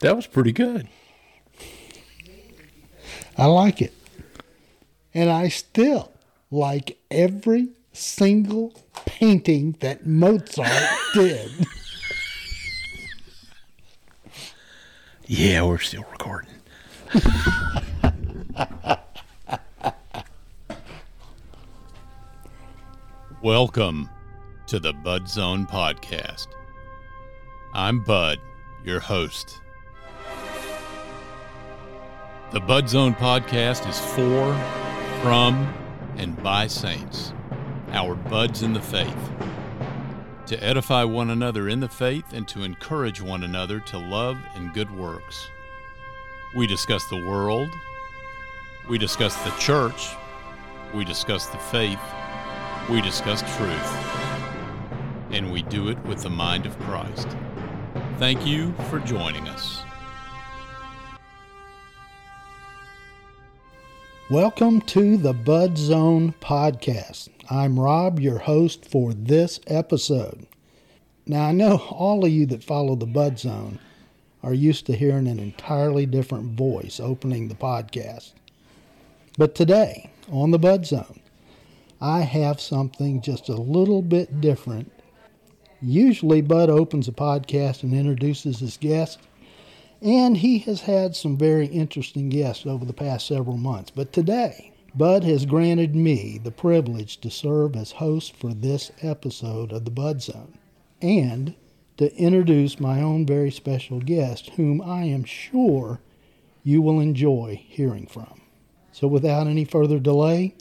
That was pretty good. I like it. And I still like every single painting that Mozart did. Yeah, we're still recording. Welcome to the Bud Zone Podcast. I'm Bud, your host. The Bud Zone Podcast is for, from, and by saints, our buds in the faith, to edify one another in the faith and to encourage one another to love and good works. We discuss the world, we discuss the church, we discuss the faith, we discuss truth, and we do it with the mind of Christ. Thank you for joining us. Welcome to the Bud Zone Podcast. I'm Rob, your host for this episode. Now, I know all of you that follow the Bud Zone are used to hearing an entirely different voice opening the podcast. But today, on the Bud Zone, I have something just a little bit different. Usually, Bud opens a podcast and introduces his guest, and he has had some very interesting guests over the past several months. But today, Bud has granted me the privilege to serve as host for this episode of the Bud Zone and to introduce my own very special guest, whom I am sure you will enjoy hearing from. So, without any further delay,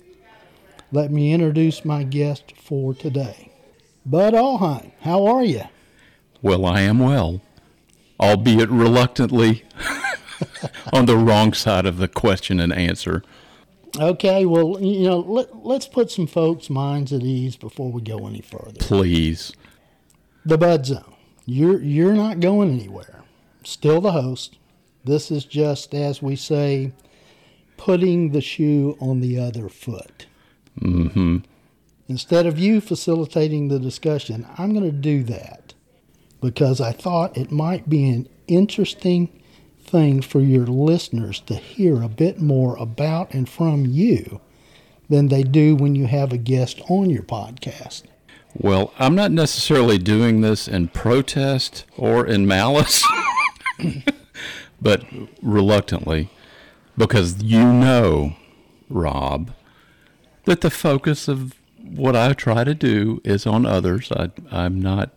let me introduce my guest for today. Bud Ahlheim, how are you? Well, I am well, albeit reluctantly on the wrong side of the question and answer. Okay, well, you know, let, let's put some folks' minds at ease before we go any further. Please. The Bud Zone. You're you're not going anywhere. Still the host. This is just as we say, putting the shoe on the other foot. Mm-hmm. Instead of you facilitating the discussion, I'm going to do that because I thought it might be an interesting thing for your listeners to hear a bit more about and from you than they do when you have a guest on your podcast. Well, I'm not necessarily doing this in protest or in malice, but reluctantly, because you know, Rob, that the focus of what I try to do is on others. I, I'm not.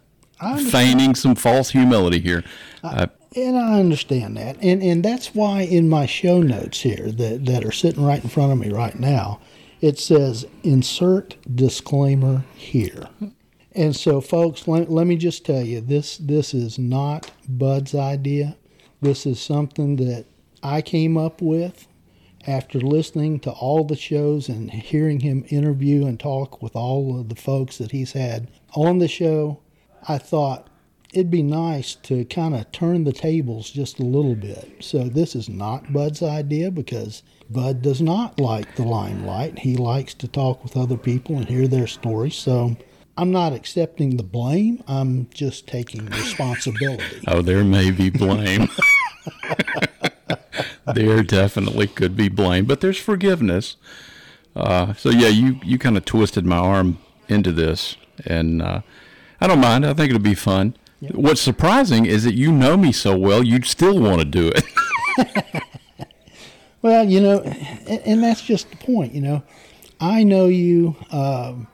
Feigning some false humility here. I, uh, And I understand that. And and that's why in my show notes here that, that are sitting right in front of me right now, it says insert disclaimer here. And so folks, let, let me just tell you this this is not Bud's idea. This is something that I came up with after listening to all the shows and hearing him interview and talk with all of the folks that he's had on the show. I thought it'd be nice to kind of turn the tables just a little bit. So this is not Bud's idea because Bud does not like the limelight. He likes to talk with other people and hear their stories. So I'm not accepting the blame. I'm just taking responsibility. oh, there may be blame. there definitely could be blame, but there's forgiveness. Uh, so yeah, you you kind of twisted my arm into this, and uh, I don't mind. I think it'll be fun. What's surprising is that you know me so well, you'd still want to do it. Well, you know, and, and that's just the point. You know, I know you. Um,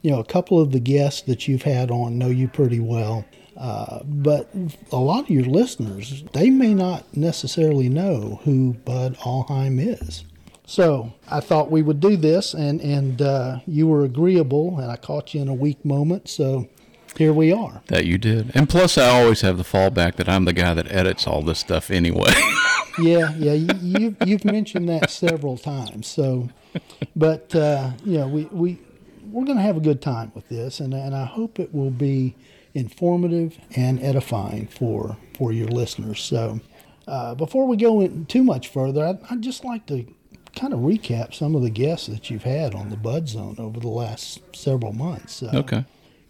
you know, a couple of the guests that you've had on know you pretty well. Uh, but a lot of your listeners, they may not necessarily know who Bud Ahlheim is. So I thought we would do this, and and uh, you were agreeable, and I caught you in a weak moment. So here we are. that you did, and plus, I always have the fallback that I'm the guy that edits all this stuff anyway. yeah, yeah, you, you've you've mentioned that several times. So, but uh, you know, we we we're going to have a good time with this, and and I hope it will be informative and edifying for for your listeners. So, uh, before we go in too much further, I'd, I'd just like to kind of recap some of the guests that you've had on the Bud Zone over the last several months. Uh, okay.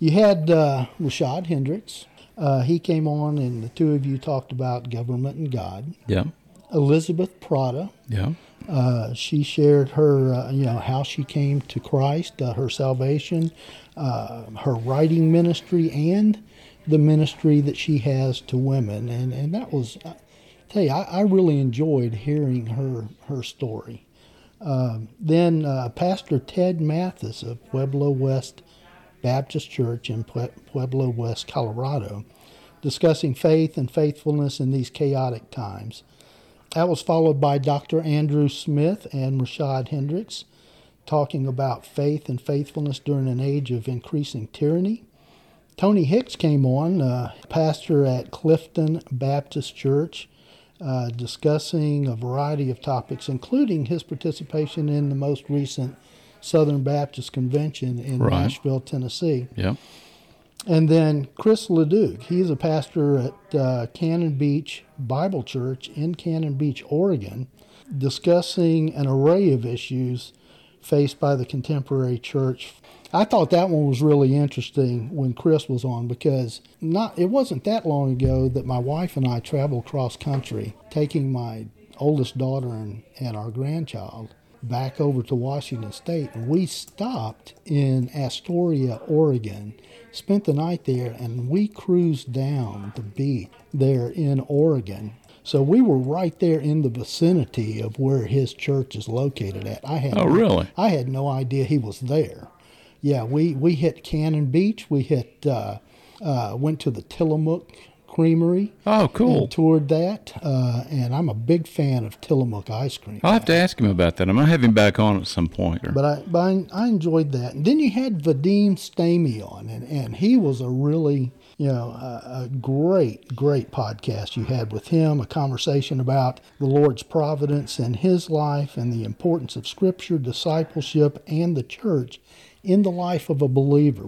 You had uh, Rashad Hendricks, Uh, he came on, and the two of you talked about government and God. Yeah. Elizabeth Prata, Yeah. uh, she shared her, uh, you know, how she came to Christ, uh, her salvation, uh, her writing ministry, and the ministry that she has to women. And and that was, I tell you, I, I really enjoyed hearing her her story. Um, then uh, Pastor Ted Mathis of Pueblo West Baptist Church in Pueblo West, Colorado, discussing faith and faithfulness in these chaotic times. That was followed by Dr. Andrew Smith and Rashad Hendricks talking about faith and faithfulness during an age of increasing tyranny. Tony Hicks came on, uh, pastor at Clifton Baptist Church, uh, discussing a variety of topics, including his participation in the most recent Southern Baptist Convention in Right. Nashville, Tennessee. Yeah. And then Chris Leduc, he's a pastor at uh, Cannon Beach Bible Church in Cannon Beach, Oregon, discussing an array of issues faced by the contemporary church. I thought that one was really interesting when Chris was on because not it wasn't that long ago that my wife and I traveled cross country, taking my oldest daughter and, and our grandchild back over to Washington State, and we stopped in Astoria, Oregon, spent the night there, and we cruised down the beach there in Oregon. So we were right there in the vicinity of where his church is located at. I had Oh, really? I had no idea he was there. Yeah, we, we hit Cannon Beach. We hit uh, uh, went to the Tillamook Creamery Oh, cool. toured that. Uh, and I'm a big fan of Tillamook ice cream. I'll have to ask him about that. I'm gonna have him back on at some point. Or, But I, but I, I enjoyed that. And then you had Vadim Stamey on, and, and he was a really, you know, a, a great, great podcast you had with him, a conversation about the Lord's providence in his life and the importance of Scripture, discipleship, and the church in the life of a believer.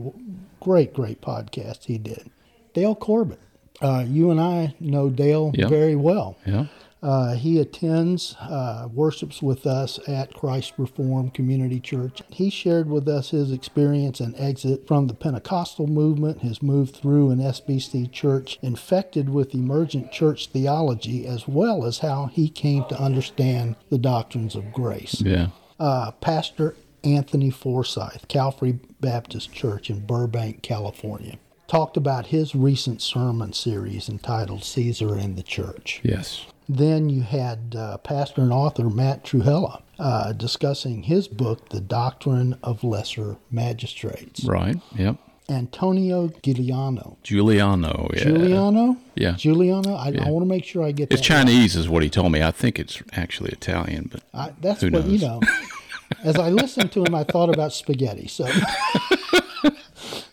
Great, great podcast he did. Dale Corbett. Uh, you and I know Dale Yeah. very well. yeah. Uh, he attends, uh, worships with us at Christ Reformed Community Church. He shared with us his experience and exit from the Pentecostal movement, his move through an SBC church infected with emergent church theology, as well as how he came to understand the doctrines of grace. Yeah. Uh, Pastor Anthony Forsyth, Calvary Baptist Church in Burbank, California, talked about his recent sermon series entitled Caesar and the Church. Yes. Then you had uh, pastor and author Matt Trewhella uh, discussing his book, The Doctrine of Lesser Magistrates. Right. Yep. Antonio Giuliano. Giuliano. Yeah. Giuliano? Yeah. Giuliano? I, I want to make sure I get It's that. right. Chinese, is what he told me. I think it's actually Italian, but I, that's Who what, you know. As I listened to him, I thought about spaghetti. So,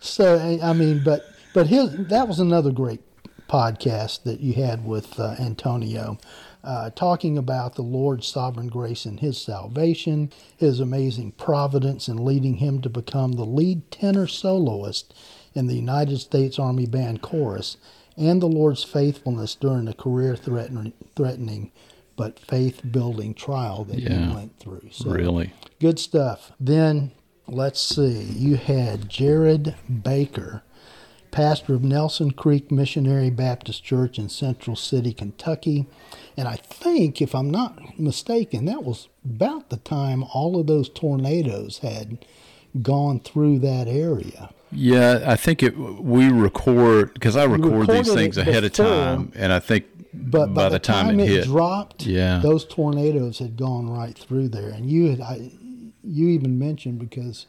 so I mean, but but his that was another great podcast that you had with uh, Antonio, uh, talking about the Lord's sovereign grace and His salvation, His amazing providence in leading him to become the lead tenor soloist in the United States Army Band Chorus, and the Lord's faithfulness during a career threatening threatening but faith building trial that Yeah. he went through. So really. good stuff. Then let's see, you had Jared Baker, pastor of Nelson Creek Missionary Baptist Church in Central City, Kentucky. And I think, if I'm not mistaken, that was about the time all of those tornadoes had gone through that area. Yeah, I think it. We record because I record these things it ahead of time, and I think But by, by, the time, it hit, dropped, Yeah. those tornadoes had gone right through there. And you had, I, you even mentioned because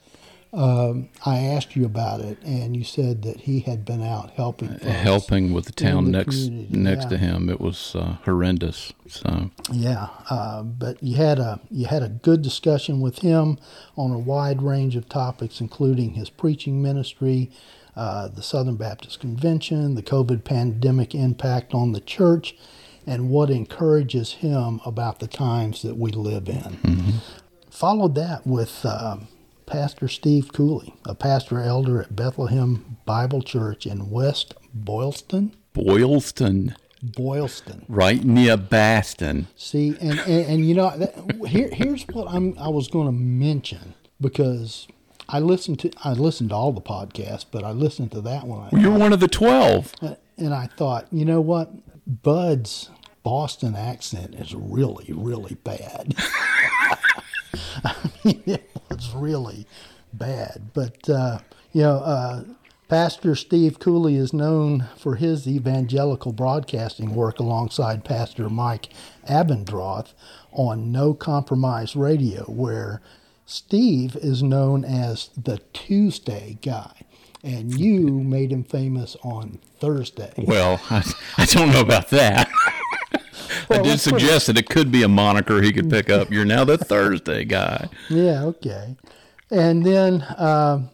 um, I asked you about it, and you said that he had been out helping, folks. helping with the town the next community, next yeah. to him, it was uh, horrendous. So Yeah, uh, but you had a you had a good discussion with him on a wide range of topics, including his preaching ministry, uh, the Southern Baptist Convention, the COVID pandemic impact on the church, and what encourages him about the times that we live in. Followed that with um, Pastor Steve Cooley, a pastor elder at Bethlehem Bible Church in West Boylston. Boylston, Boylston. right near Baston. See, and, and, and you know, that, here here's what I'm I was going to mention because I listened to I listened to all the podcasts, but I listened to that one. I, You're one of the twelve. and I thought, you know what? Bud's Boston accent is really, really bad. I mean, it was really bad. But, uh, you know, uh, Pastor Steve Cooley is known for his evangelical broadcasting work alongside Pastor Mike Abendroth on No Compromise Radio, where Steve is known as the Tuesday guy and you made him famous on Thursday. Well, I, I don't know about that. I did suggest that it could be a moniker he could pick up. You're now the Thursday guy. Yeah, okay. And then uh,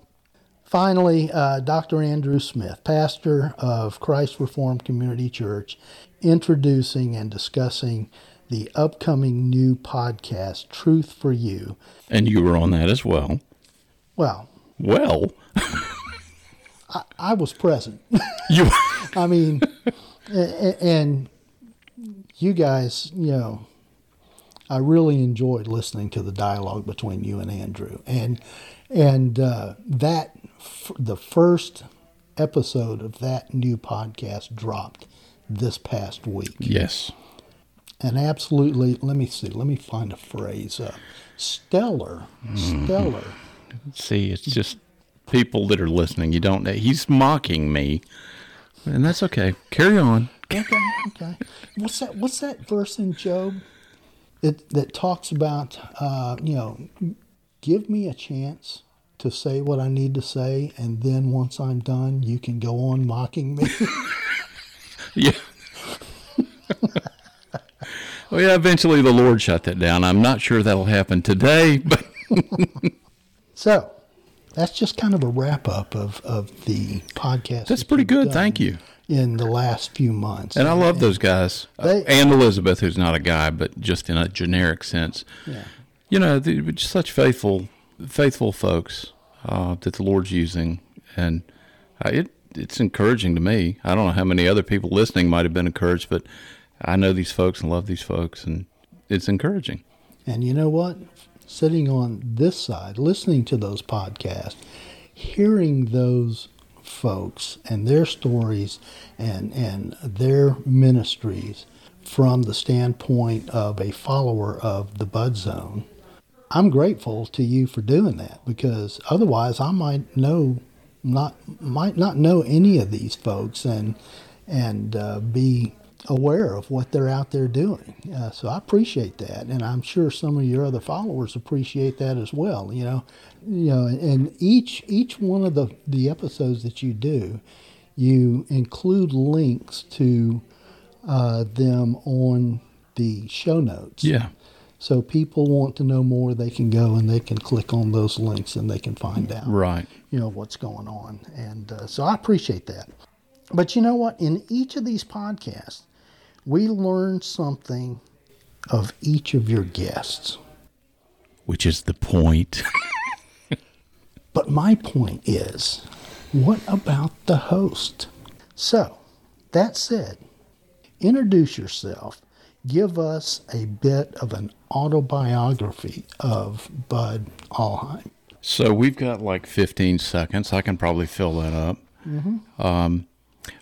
finally, uh, Dr. Andrew Smith, pastor of Christ Reformed Community Church, introducing and discussing the upcoming new podcast, Truth for You. And you were on that as well. Well, well. I, I was present. You, I mean, and you guys, you know, I really enjoyed listening to the dialogue between you and Andrew, and and uh, that f- the first episode of that new podcast dropped this past week. Yes, and absolutely. Let me see. Let me find a phrase. Uh, stellar, mm-hmm. stellar. See, it's just people that are listening. You don't. He's mocking me, and that's okay. Carry on. Okay, okay. What's that? What's that verse in Job that that talks about? Uh, you know, give me a chance to say what I need to say, and then once I'm done, you can go on mocking me. yeah. well, yeah. Eventually, the Lord shut that down. I'm not sure that'll happen today, but. so that's just kind of a wrap up of, of the podcast. That's that pretty good. Thank you. In the last few months. And I love and those guys. They, and Elizabeth, who's not a guy, but just in a generic sense. Yeah. You know, they're just such faithful, faithful folks uh, that the Lord's using. And uh, it it's encouraging to me. I don't know how many other people listening might have been encouraged, but I know these folks and love these folks, and it's encouraging. And you know what? sitting on this side, listening to those podcasts, hearing those folks and their stories and, and their ministries from the standpoint of a follower of the Bud Zone, I'm grateful to you for doing that because otherwise I might know not might not know any of these folks and and uh, be aware of what they're out there doing. Uh, so I appreciate that, and I'm sure some of your other followers appreciate that as well. You know, you know, and each each one of the the episodes that you do, you include links to uh, them on the show notes. Yeah. So people want to know more, they can go and they can click on those links and they can find out. Right. You know what's going on, and uh, so I appreciate that. But you know what? In each of these podcasts, we learn something of each of your guests. Which is the point. but my point is what about the host? So, that said, introduce yourself. Give us a bit of an autobiography of Bud Ahlheim. So, we've got like 15 seconds. I can probably fill that up. Mm-hmm. Um,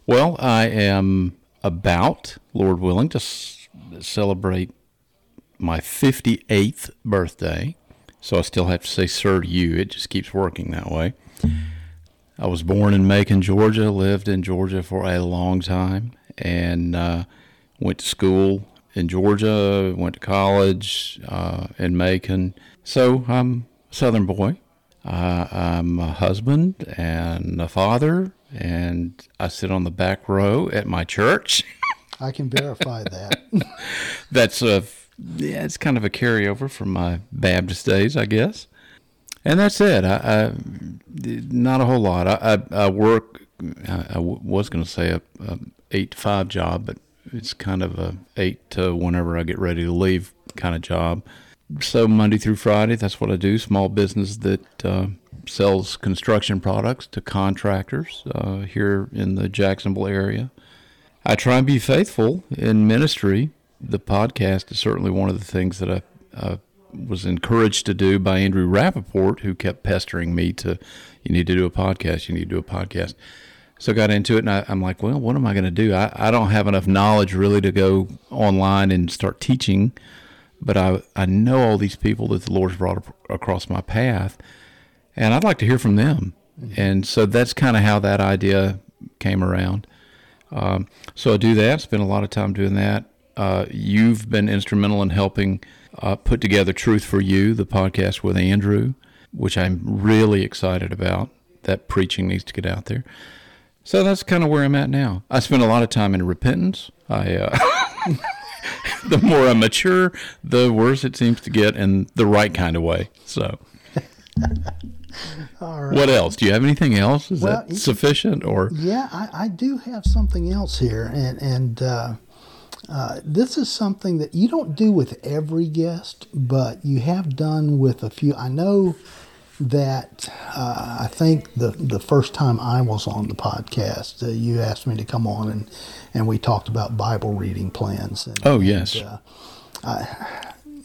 well, I am about, Lord willing, to s- celebrate my 58th birthday. So I still have to say sir to you. It just keeps working that way. I was born in Macon, Georgia, lived in Georgia for a long time, and uh, went to school in Georgia, went to college uh, in Macon. So I'm a Southern boy. Uh, I'm a husband and a father and I sit on the back row at my church. I can verify that. That's a yeah, it's kind of a carryover from my Baptist days, I guess. And that's it. I, I not a whole lot. I I, I work. I, I was going to say a, a, eight to five job, but it's kind of a eight to whenever I get ready to leave kind of job. So Monday through Friday, that's what I do. Small business that uh, sells construction products to contractors uh, here in the Jacksonville area. I try and be faithful in ministry. The podcast is certainly one of the things that I was encouraged to do by Andrew Rappaport, who kept pestering me to, you need to do a podcast, you need to do a podcast. So I got into it, and I, I'm like, well, what am I going to do? I, I don't have enough knowledge really to go online and start teaching, but I I know all these people that the Lord's brought across my path, and I'd like to hear from them. And so that's kind of how that idea came around. Um, so I do that. Spend a lot of time doing that. Uh, you've been instrumental in helping uh, put together Truth for You, the podcast with Andrew, which I'm really excited about. That preaching needs to get out there. So that's kind of where I'm at now. I spend a lot of time in repentance. I uh, the more I mature, the worse it seems to get in the right kind of way. So. All right. What else? Do you have anything else? Is Well, that sufficient or? Yeah, I, I do have something else here, and and uh, uh, this is something that you don't do with every guest, but you have done with a few. I know that uh, I think the the first time I was on the podcast, uh, you asked me to come on and and we talked about Bible reading plans. And, Oh yes. and, uh,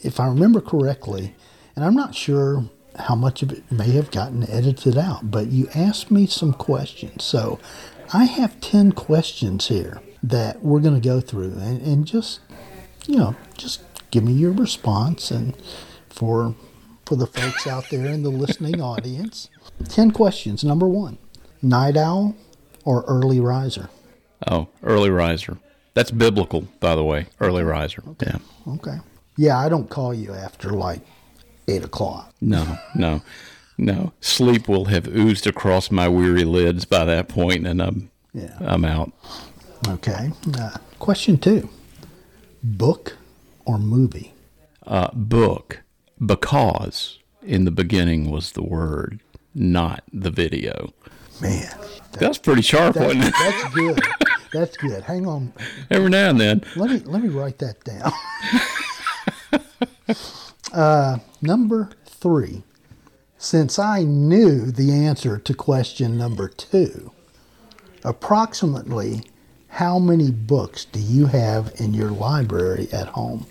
if I remember correctly, and I'm not sure how much of it may have gotten edited out, but you asked me some questions. So I have 10 questions here that we're going to go through and, and just, you know, just give me your response and for for the folks out there in the listening audience. 10 questions. Number 1. Night owl or early riser? oh, early riser. That's biblical, by the way. Early riser. Yeah. Okay. Yeah, I don't call you after like 8 o'clock. No, no, no. Sleep will have oozed across my weary lids by that point, and I'm Yeah. I'm out. Okay. Uh, question two book or movie? Uh, book because in the beginning was the word, not the video. Man, That's pretty sharp, that's, wasn't it? that's good. That's good. Hang on. Every now and then. Let me let me write that down. uh, number three. Since I knew the answer to question number two, approximately how many books do you have in your library at home?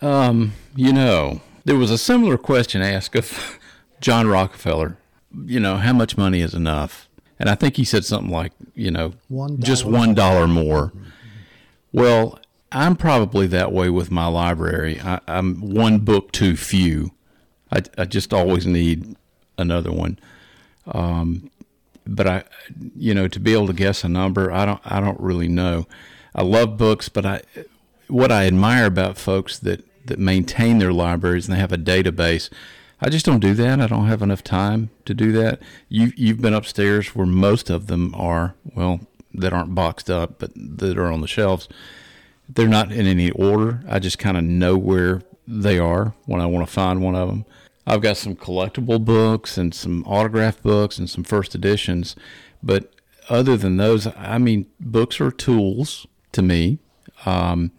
Um, you know, there was a similar question asked of John Rockefeller. You know, how much money is enough? And I think he said something like, you know, One just one dollar more. Well, I'm probably that way with my library. I, I'm one book too few. I, I just always need another one. Um, but I, you know, to be able to guess a number, I don't, I don't really know. I love books, but I, what I admire about folks that that maintain their libraries and they have a database, I just don't do that. I don't have enough time to do that. You you've been upstairs where most of them are well that aren't boxed up, but that are on the shelves. They're not in any order. I just kind of know where they are when I want to find one of them. I've got some collectible books and some autograph books and some first editions, but other than those, I mean, books are tools to me. Um,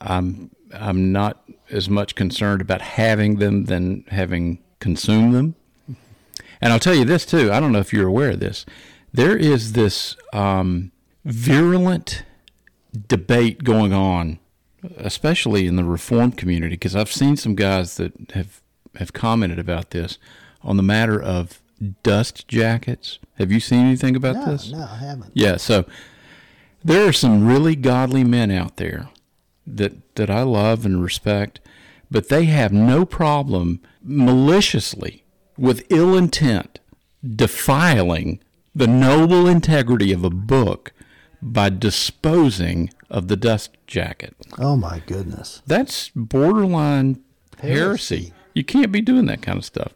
I'm I'm not as much concerned about having them than having consumed them. And I'll tell you this too. I don't know if you're aware of this. There is this um, virulent debate going on, especially in the reform community, because I've seen some guys that have have commented about this on the matter of dust jackets. Have you seen anything about No, this? no, I haven't. Yeah, so there are some really godly men out there that that I love and respect, but they have no problem maliciously with ill intent defiling the noble integrity of a book by disposing of the dust jacket. Oh my goodness. That's borderline heresy. Heresy. You can't be doing that kind of stuff.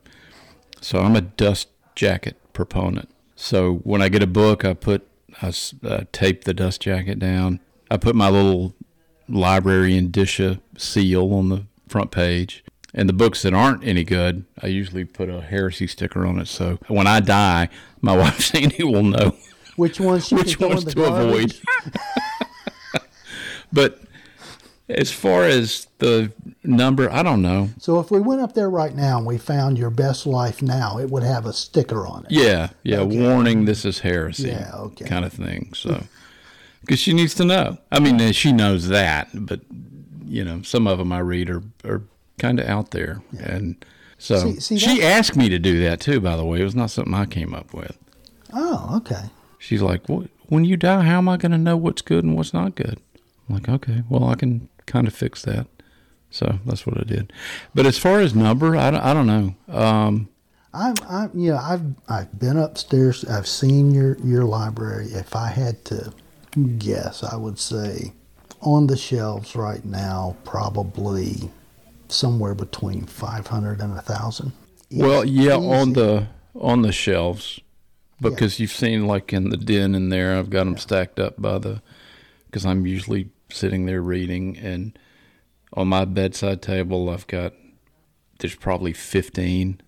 So I'm a dust jacket proponent. So when I get a book, I put I uh, tape the dust jacket down. I put my little library indicia seal on the front page. And the books that aren't any good, I usually put a heresy sticker on it. So when I die, my wife Sandy will know Which ones which ones to avoid. But as far as the number, I don't know. So if we went up there right now and we found your best life now, it would have a sticker on it. Yeah, yeah. Okay. Warning: this is heresy. Yeah, okay. Kind of thing. So, because she needs to know. I mean, she knows that, but you know, some of them I read are are kind of out there, and so See- see, she asked me to do that too. By the way, it was not something I came up with. Oh, okay. she's like, well, when you die, how am I going to know what's good and what's not good? I'm like, okay, well, I can kind of fix that. So that's what I did. But as far as number, I don't, I don't know. Um, I'm, I'm, you know, I've, I've been upstairs. I've seen your, your library. If I had to guess, I would say on the shelves right now, probably somewhere between 500 and a thousand. well, yeah, on the on the shelves, because you've seen like in the den in there, I've got them stacked up by the, because I'm usually sitting there reading, and on my bedside table, I've got there's probably 15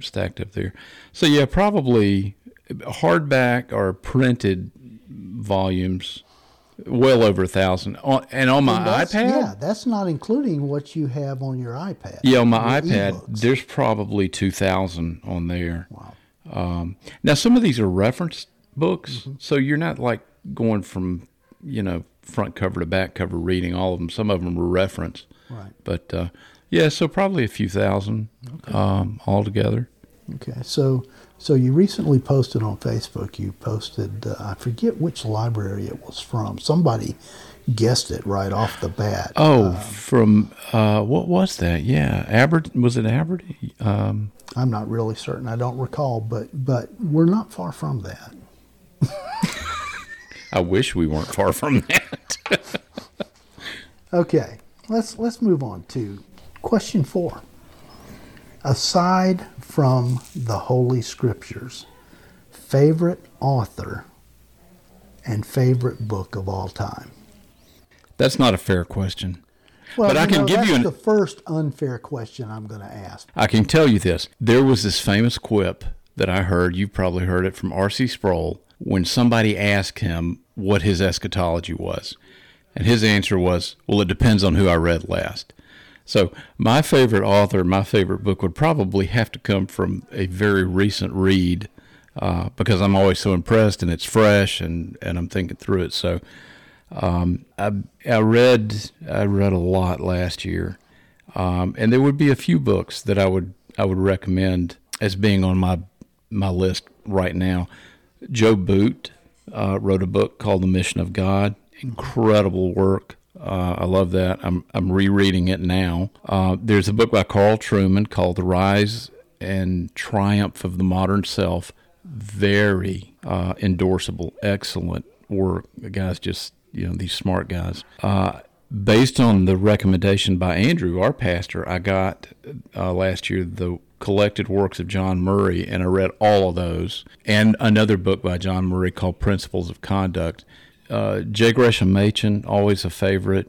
stacked up there. So yeah, probably hardback or printed volumes, well over a thousand. And on my And iPad, Yeah, that's not including what you have on your iPad. yeah, on my iPad, ebooks. there's probably 2,000 on there. Wow. Um, now, some of these are reference books, Mm-hmm. so you're not like going from, you know, front cover to back cover reading all of them. Some of them were reference. Right. But uh, yeah, so probably a few thousand um, altogether. Okay, so so you recently posted on Facebook. You posted, uh, I forget which library it was from. Somebody guessed it right off the bat. Oh, from uh, what was that? Yeah, Aberdeen. Was it Aberdeen? Um, I'm not really certain. I don't recall, but but we're not far from that. I wish we weren't far from that. Okay, let's let's move on to question four. Aside from the Holy Scriptures, favorite author and favorite book of all time. That's not a fair question. Well, But I can know, give that's you an- the first unfair question I'm going to ask. I can tell you this. There was this famous quip that I heard, you've probably heard it from R.C. Sproul, when somebody asked him what his eschatology was. And his answer was, well, it depends on who I read last. So, my favorite author, my favorite book would probably have to come from a very recent read uh, because I'm always so impressed and it's fresh and, and I'm thinking through it. So, um, I, I read I read a lot last year, um, and there would be a few books that I would I would recommend as being on my my list right now. Joe Boot uh, wrote a book called The Mission of God. Incredible work. Uh, I love that. I'm I'm rereading it now. Uh, there's a book by Carl Trueman called The Rise and Triumph of the Modern Self. Very uh, endorsable, excellent work. The guy's just you know these smart guys. Uh, based on the recommendation by Andrew, our pastor, I got uh, last year the collected works of John Murray, and I read all of those, and another book by John Murray called Principles of Conduct. Uh, J. Gresham Machen, always a favorite.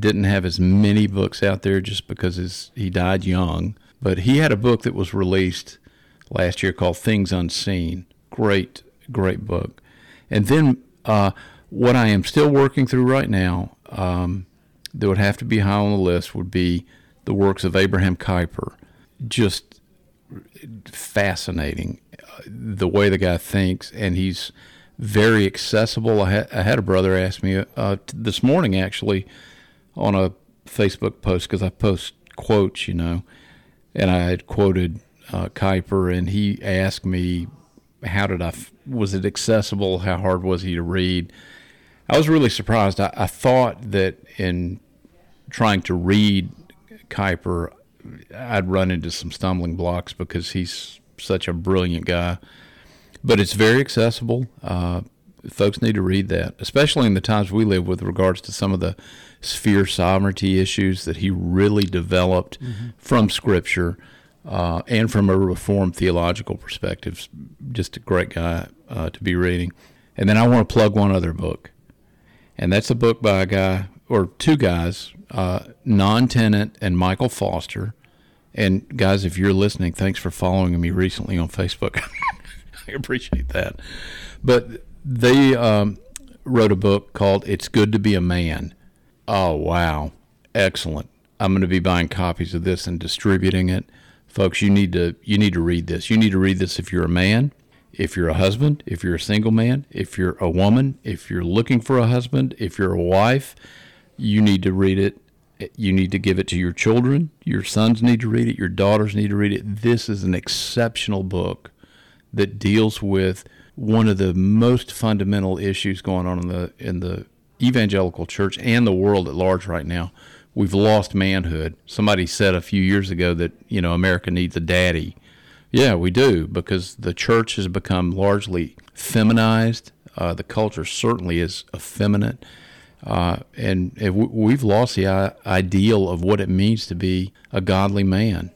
Didn't have as many books out there just because his, he died young, but he had a book that was released last year called Things Unseen. Great, great book. And then uh, what I am still working through right now, um, that would have to be high on the list, would be the works of Abraham Kuyper. Just fascinating uh, the way the guy thinks, and he's very accessible. I, ha- I had a brother ask me uh, t- this morning actually on a Facebook post because I post quotes, you know, and I had quoted uh, Kuyper, and he asked me, "How did I? F- was it accessible? How hard was he to read?" I was really surprised. I, I thought that in trying to read Kuyper, I'd run into some stumbling blocks because he's such a brilliant guy. But it's very accessible. Uh, folks need to read that, especially in the times we live with regards to some of the sphere sovereignty issues that he really developed from Scripture uh, and from a Reformed theological perspective. Just a great guy uh, to be reading. And then I want to plug one other book, and that's a book by a guy or two guys, uh, Bnonn Tennant and Michael Foster. And guys, if you're listening, thanks for following me recently on Facebook. I appreciate that. But they um, wrote a book called "It's Good to Be a Man." Oh wow, excellent! I'm going to be buying copies of this and distributing it, folks. You need to you need to read this. You need to read this if you're a man, if you're a husband, if you're a single man, if you're a woman, if you're looking for a husband, if you're a wife. You need to read it. You need to give it to your children. Your sons need to read it. Your daughters need to read it. This is an exceptional book that deals with one of the most fundamental issues going on in the in the evangelical church and the world at large right now. We've lost manhood. Somebody said a few years ago that you know America needs a daddy. Yeah, we do because the church has become largely feminized. Uh, the culture certainly is effeminate, uh, and, we've lost the ideal of what it means to be a godly man.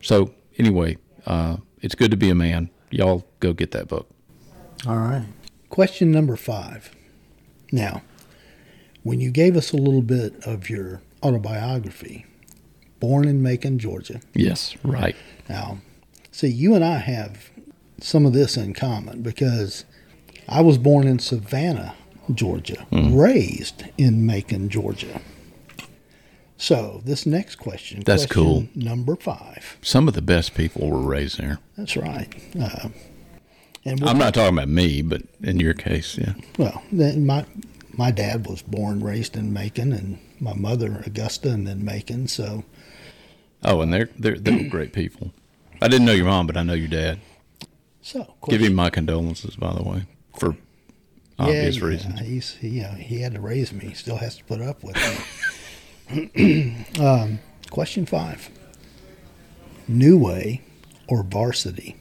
So anyway, uh, it's good to be a man. Y'all go get that book. All right. Question number five. Now, when you gave us a little bit of your autobiography, born in Macon, Georgia. Yes, right. Now, see, you and I have some of this in common because I was born in Savannah, Georgia, mm. raised in Macon, Georgia. So this next question. That's question cool. Number five. Some of the best people were raised there. That's right. Uh, and I'm not talking about me, but in your case, yeah. Well, my my dad was born, raised in Macon, and my mother Augusta, and then Macon. So. Oh, and they're they're they're great people. I didn't know your mom, but I know your dad. So give him my condolences, by the way, for obvious yeah, reasons. He's he, you know, he had to raise me. He still has to put up with me. um, question five Nu-Way or Varsity?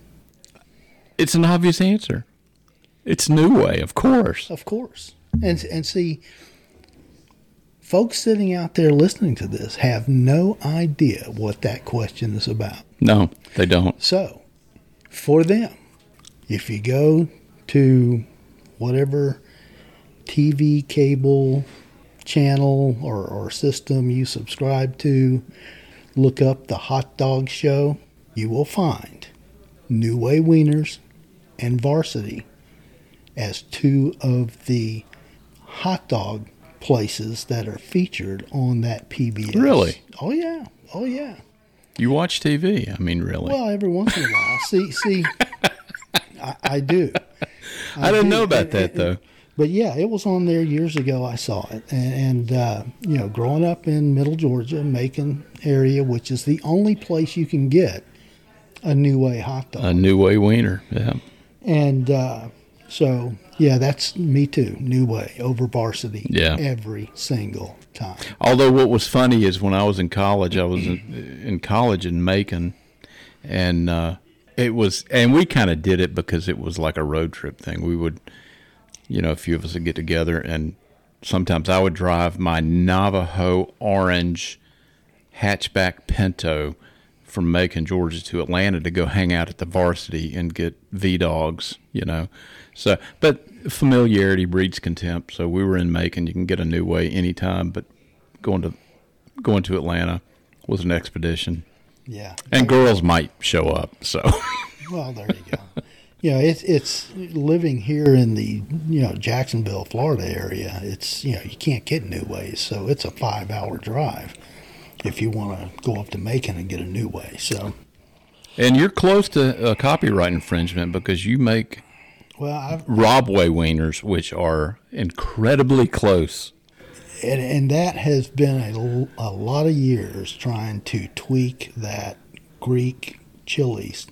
It's an obvious answer. It's Nu-Way, of course. Of course. And, and see, folks sitting out there listening to this have no idea what that question is about. No, they don't. So, for them, if you go to whatever TV, cable, channel or, or system you subscribe to, look up the Hot Dog Show, you will find Nu-Way Wieners and Varsity as two of the hot dog places that are featured on that PBS. Really? Oh yeah. Oh yeah. You watch TV? I mean, really? Well, every once in a while. see, see, I, I do. I, I didn't do. know about and, that though but yeah, it was on there years ago. I saw it, and, and uh, you know, growing up in Middle Georgia, Macon area, which is the only place you can get a Nu-Way hot dog, a Nu-Way wiener, yeah. And uh, so, yeah, that's me too. Nu-Way over Varsity, yeah, every single time. Although what was funny is when I was in college, I was in, in college in Macon, and uh, it was, and we kind of did it because it was like a road trip thing. We would you know, a few of us would get together, and sometimes I would drive my Navajo orange hatchback Pinto from Macon, Georgia to Atlanta to go hang out at the varsity and get V dogs, you know. So, but familiarity breeds contempt. So we were in Macon. You can get a new way anytime, but going to going to Atlanta was an expedition. Yeah, and girls might show up. So, well, there you go you know, it's it's living here in the you know Jacksonville, Florida area. It's you know you can't get new ways, so it's a five hour drive if you want to go up to Macon and get a new way. So, and you're close to a copyright infringement because you make well I've, Robway wieners, which are incredibly close. And, and that has been a, a lot of years trying to tweak that Greek chilies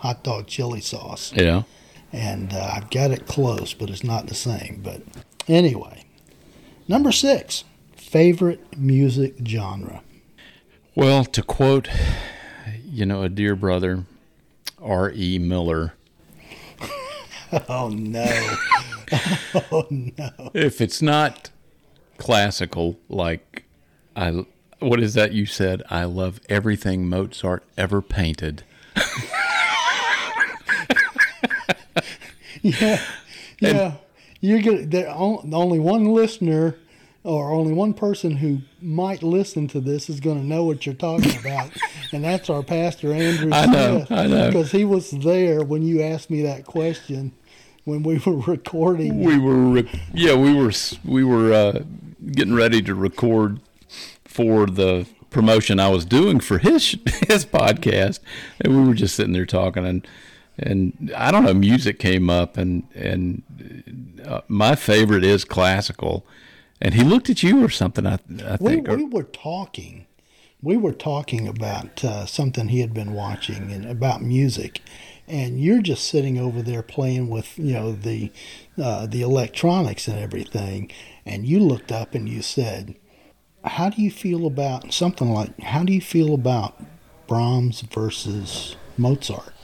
hot dog chili sauce. Yeah. And uh, I've got it close, but it's not the same. But anyway, number six, favorite music genre. Well, to quote, you know, a dear brother, R.E. Miller. oh no! oh no! If it's not classical, like I, what is that you said? I love everything Mozart ever painted. yeah, yeah. You're gonna. There only one listener or only one person who might listen to this is going to know what you're talking about, and that's our pastor Andrew I know, I know, because he was there when you asked me that question when we were recording. We were, yeah, we were, we were uh, getting ready to record for the promotion I was doing for his his podcast, and we were just sitting there talking and and I don't know, music came up, and and uh, my favorite is classical. And he looked at you or something. I, I think we, we were talking. We were talking about uh, something he had been watching and about music, and you're just sitting over there playing with you know the uh, the electronics and everything, and you looked up and you said, "How do you feel about something like How do you feel about Brahms versus Mozart?"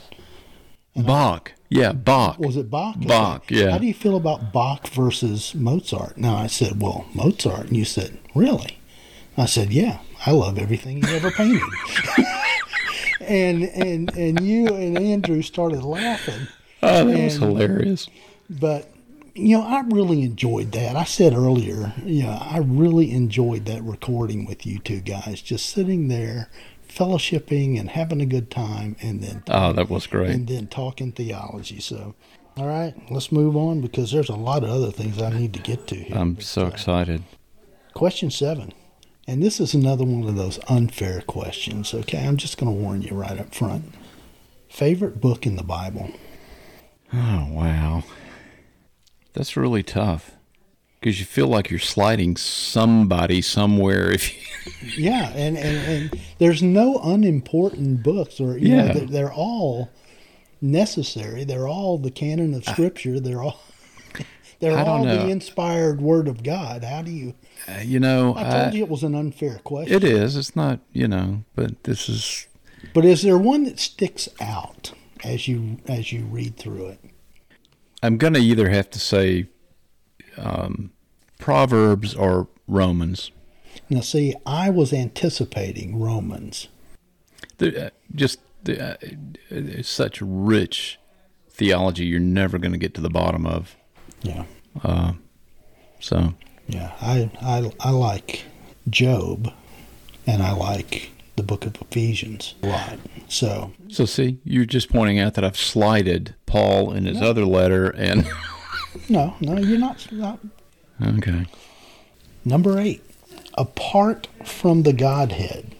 Bach. Yeah, Bach. Was it Bach? Bach, yeah. How do you feel about Bach versus Mozart? Now I said, well, Mozart, and you said, really? I said, yeah, I love everything he ever painted. and and and you and Andrew started laughing. Oh, that was hilarious. But you know, I really enjoyed that. I said earlier, you know, I really enjoyed that recording with you two guys, just sitting there, fellowshipping and having a good time, and then Oh, that was great. and then talking theology. So, all right, let's move on because there's a lot of other things I need to get to here. I'm But, so uh, excited. Question seven. And this is another one of those unfair questions, okay? I'm just going to warn you right up front. Favorite book in the Bible? Oh, wow. That's really tough because you feel like you're sliding somebody somewhere if you. Yeah, and, and, and there's no unimportant books, or, you know, Yeah. they're, they're all necessary. They're all the canon of Scripture. They're all. They're I all the inspired Word of God. How do you? Uh, you know, I told you it was an unfair question. it is. It's not, you know, but this is. But is there one that sticks out as you as you read through it? I'm going to either have to say um, Proverbs or Romans. Now, see, I was anticipating Romans. The, uh, just the, uh, it's such rich theology you're never going to get to the bottom of. Yeah, So, yeah. I I I like Job, and I like the Book of Ephesians a lot. So so see, you're just pointing out that I've slighted Paul in his other letter, and no, no, you're not. not. okay, Number eight, apart from the Godhead,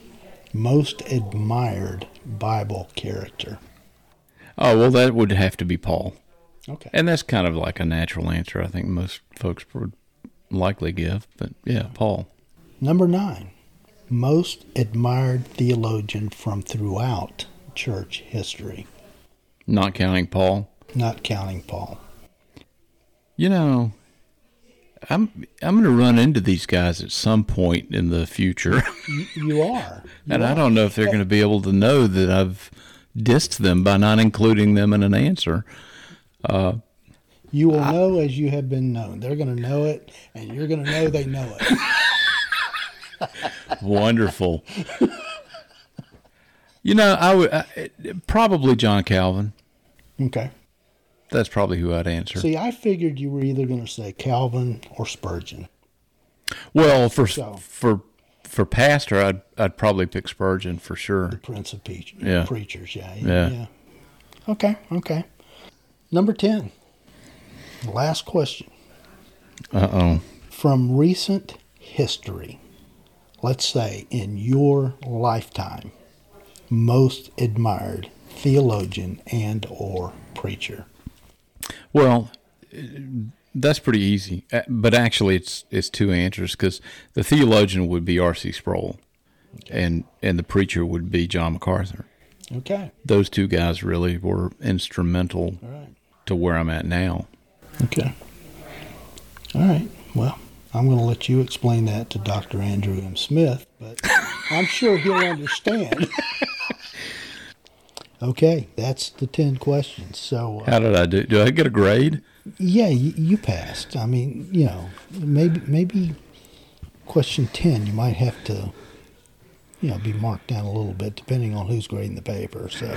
most admired Bible character. oh well, that would have to be Paul, Okay. and that's kind of like a natural answer. I think most folks would likely give, but yeah, Paul. Number nine, most admired theologian from throughout church history, Not counting Paul. not counting Paul. You know, I'm I'm going to run into these guys at some point in the future, You, you are. You and I don't know if they're going to be able to know that I've dissed them by not including them in an answer. Uh, you will know as you have been known. They're going to know it, and you're going to know they know it. Wonderful. you know, I would I, probably John Calvin. Okay. That's probably who I'd answer. See, I figured you were either going to say Calvin or Spurgeon. well, for So- for for pastor, I'd I'd probably pick Spurgeon for sure. The Prince of Pe- Yeah. Preachers. Yeah, Yeah. Okay. Okay. Number 10. Last question. Uh oh. From recent history, let's say in your lifetime, most admired theologian and or preacher. Well, that's pretty easy. Uh, But actually, it's it's two answers because the theologian would be R.C. Sproul, and and the preacher would be John MacArthur. Okay. Those two guys really were instrumental right. to where I'm at now. Okay. All right. Well, I'm going to let you explain that to Dr. Andrew M. Smith, but I'm sure he'll understand. okay, that's the 10 questions. So, uh, How did I do? Do I get a grade? yeah, you, you passed. I mean, you know, maybe maybe question 10 you might have to you know, be marked down a little bit depending on who's grading the paper. So,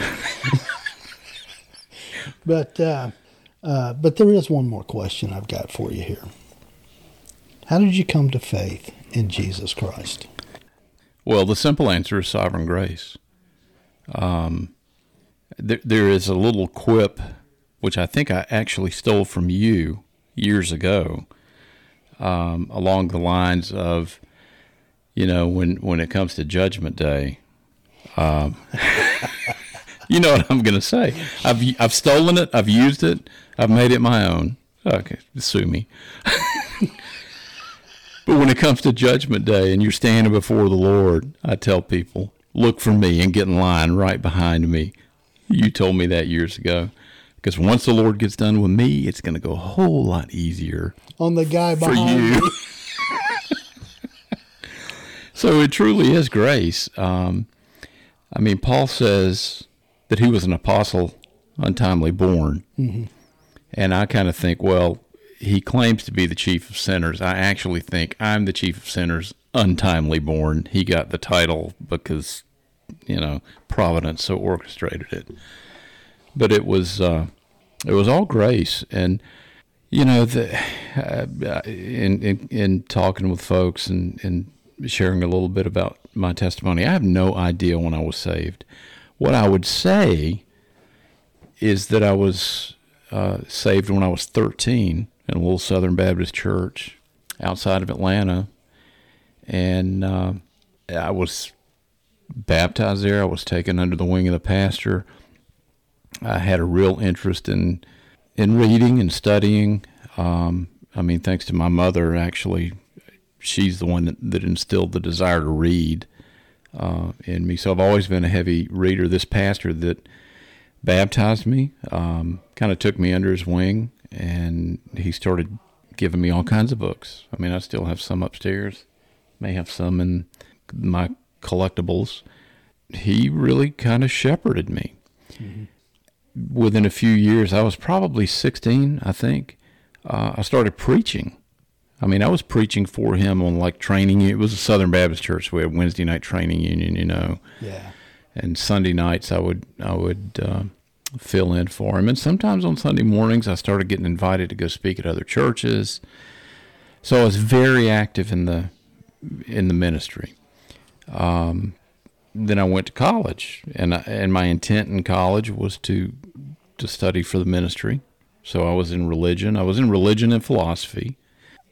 but uh, uh, but there is one more question I've got for you here. How did you come to faith in Jesus Christ? Well, the simple answer is sovereign grace. Um, there, there is a little quip, which I think I actually stole from you years ago, um, along the lines of, you know, when when it comes to Judgment Day. Um, you know what I'm going to say. I've I've stolen it. I've used it. I've made it my own. Okay, sue me. But when it comes to Judgment Day and you're standing before the Lord, I tell people, look for me and get in line right behind me. You told me that years ago. Because once the Lord gets done with me, it's going to go a whole lot easier On the guy for you. so it truly is grace. Um, I mean, Paul says that he was an apostle untimely born. And I kind of think, well, he claims to be the chief of sinners. I actually think I'm the chief of sinners untimely born. He got the title because, you know, Providence so orchestrated it. But it was uh, it was all grace, and you know, the, uh, in, in in talking with folks and and sharing a little bit about my testimony, I have no idea when I was saved. What I would say is that I was uh, saved when I was 13 in a little Southern Baptist church outside of Atlanta, and uh, I was baptized there. I was taken under the wing of the pastor. I had a real interest in in reading and studying. Um, I mean, thanks to my mother, actually, she's the one that, instilled the desire to read uh, in me. So I've always been a heavy reader. This pastor that baptized me um, kind of took me under his wing, and he started giving me all kinds of books. I mean, I still have some upstairs, may have some in my collectibles. He really kind of shepherded me. Within a few years, I was probably 16, I think. Uh, I started preaching. I mean, I was preaching for him on like training. It was a Southern Baptist church. We had Wednesday night training union, you know Yeah. and Sunday nights I would I would uh, fill in for him, and sometimes on Sunday mornings I started getting invited to go speak at other churches. So I was very active in the in the ministry. Um, then I went to college, and I, and my intent in college was to to study for the ministry. So I was in religion. I was in religion and philosophy.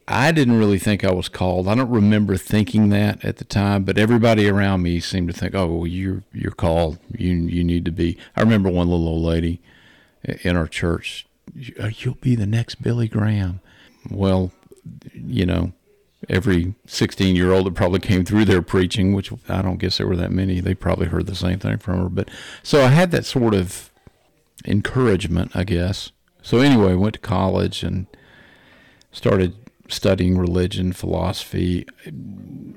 I didn't really think I was called. I don't remember thinking that at the time, but everybody around me seemed to think, "Oh, well, you're you're called. You you need to be." I remember one little old lady in our church. "Uh, You'll be the next Billy Graham. Well, you know, every 16 year old that probably came through there preaching, which I don't guess there were that many. They probably heard the same thing from her. But so I had that sort of encouragement, I guess. So anyway, went to college and started studying religion, philosophy.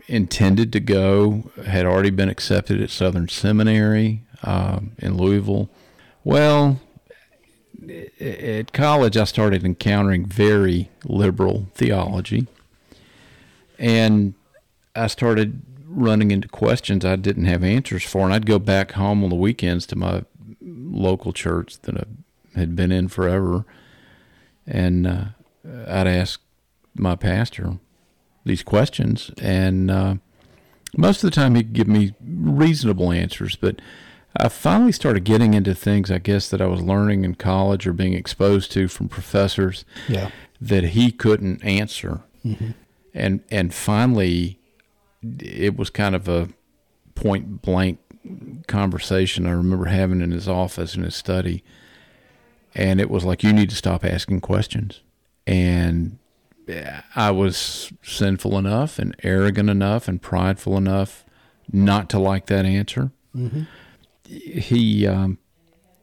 Intended to go, had already been accepted at Southern Seminary um, in Louisville. Well, at college, I started encountering very liberal theology, and I started running into questions I didn't have answers for. And I'd go back home on the weekends to my local church that I had been in forever, and uh, I'd ask my pastor these questions, and uh, most of the time he'd give me reasonable answers. But I finally started getting into things, I guess, that I was learning in college or being exposed to from professors Yeah. that he couldn't answer. And and finally, it was kind of a point blank conversation I remember having in his office in his study, and it was like you need to stop asking questions. And I was sinful enough and arrogant enough and prideful enough not to like that answer. He, um,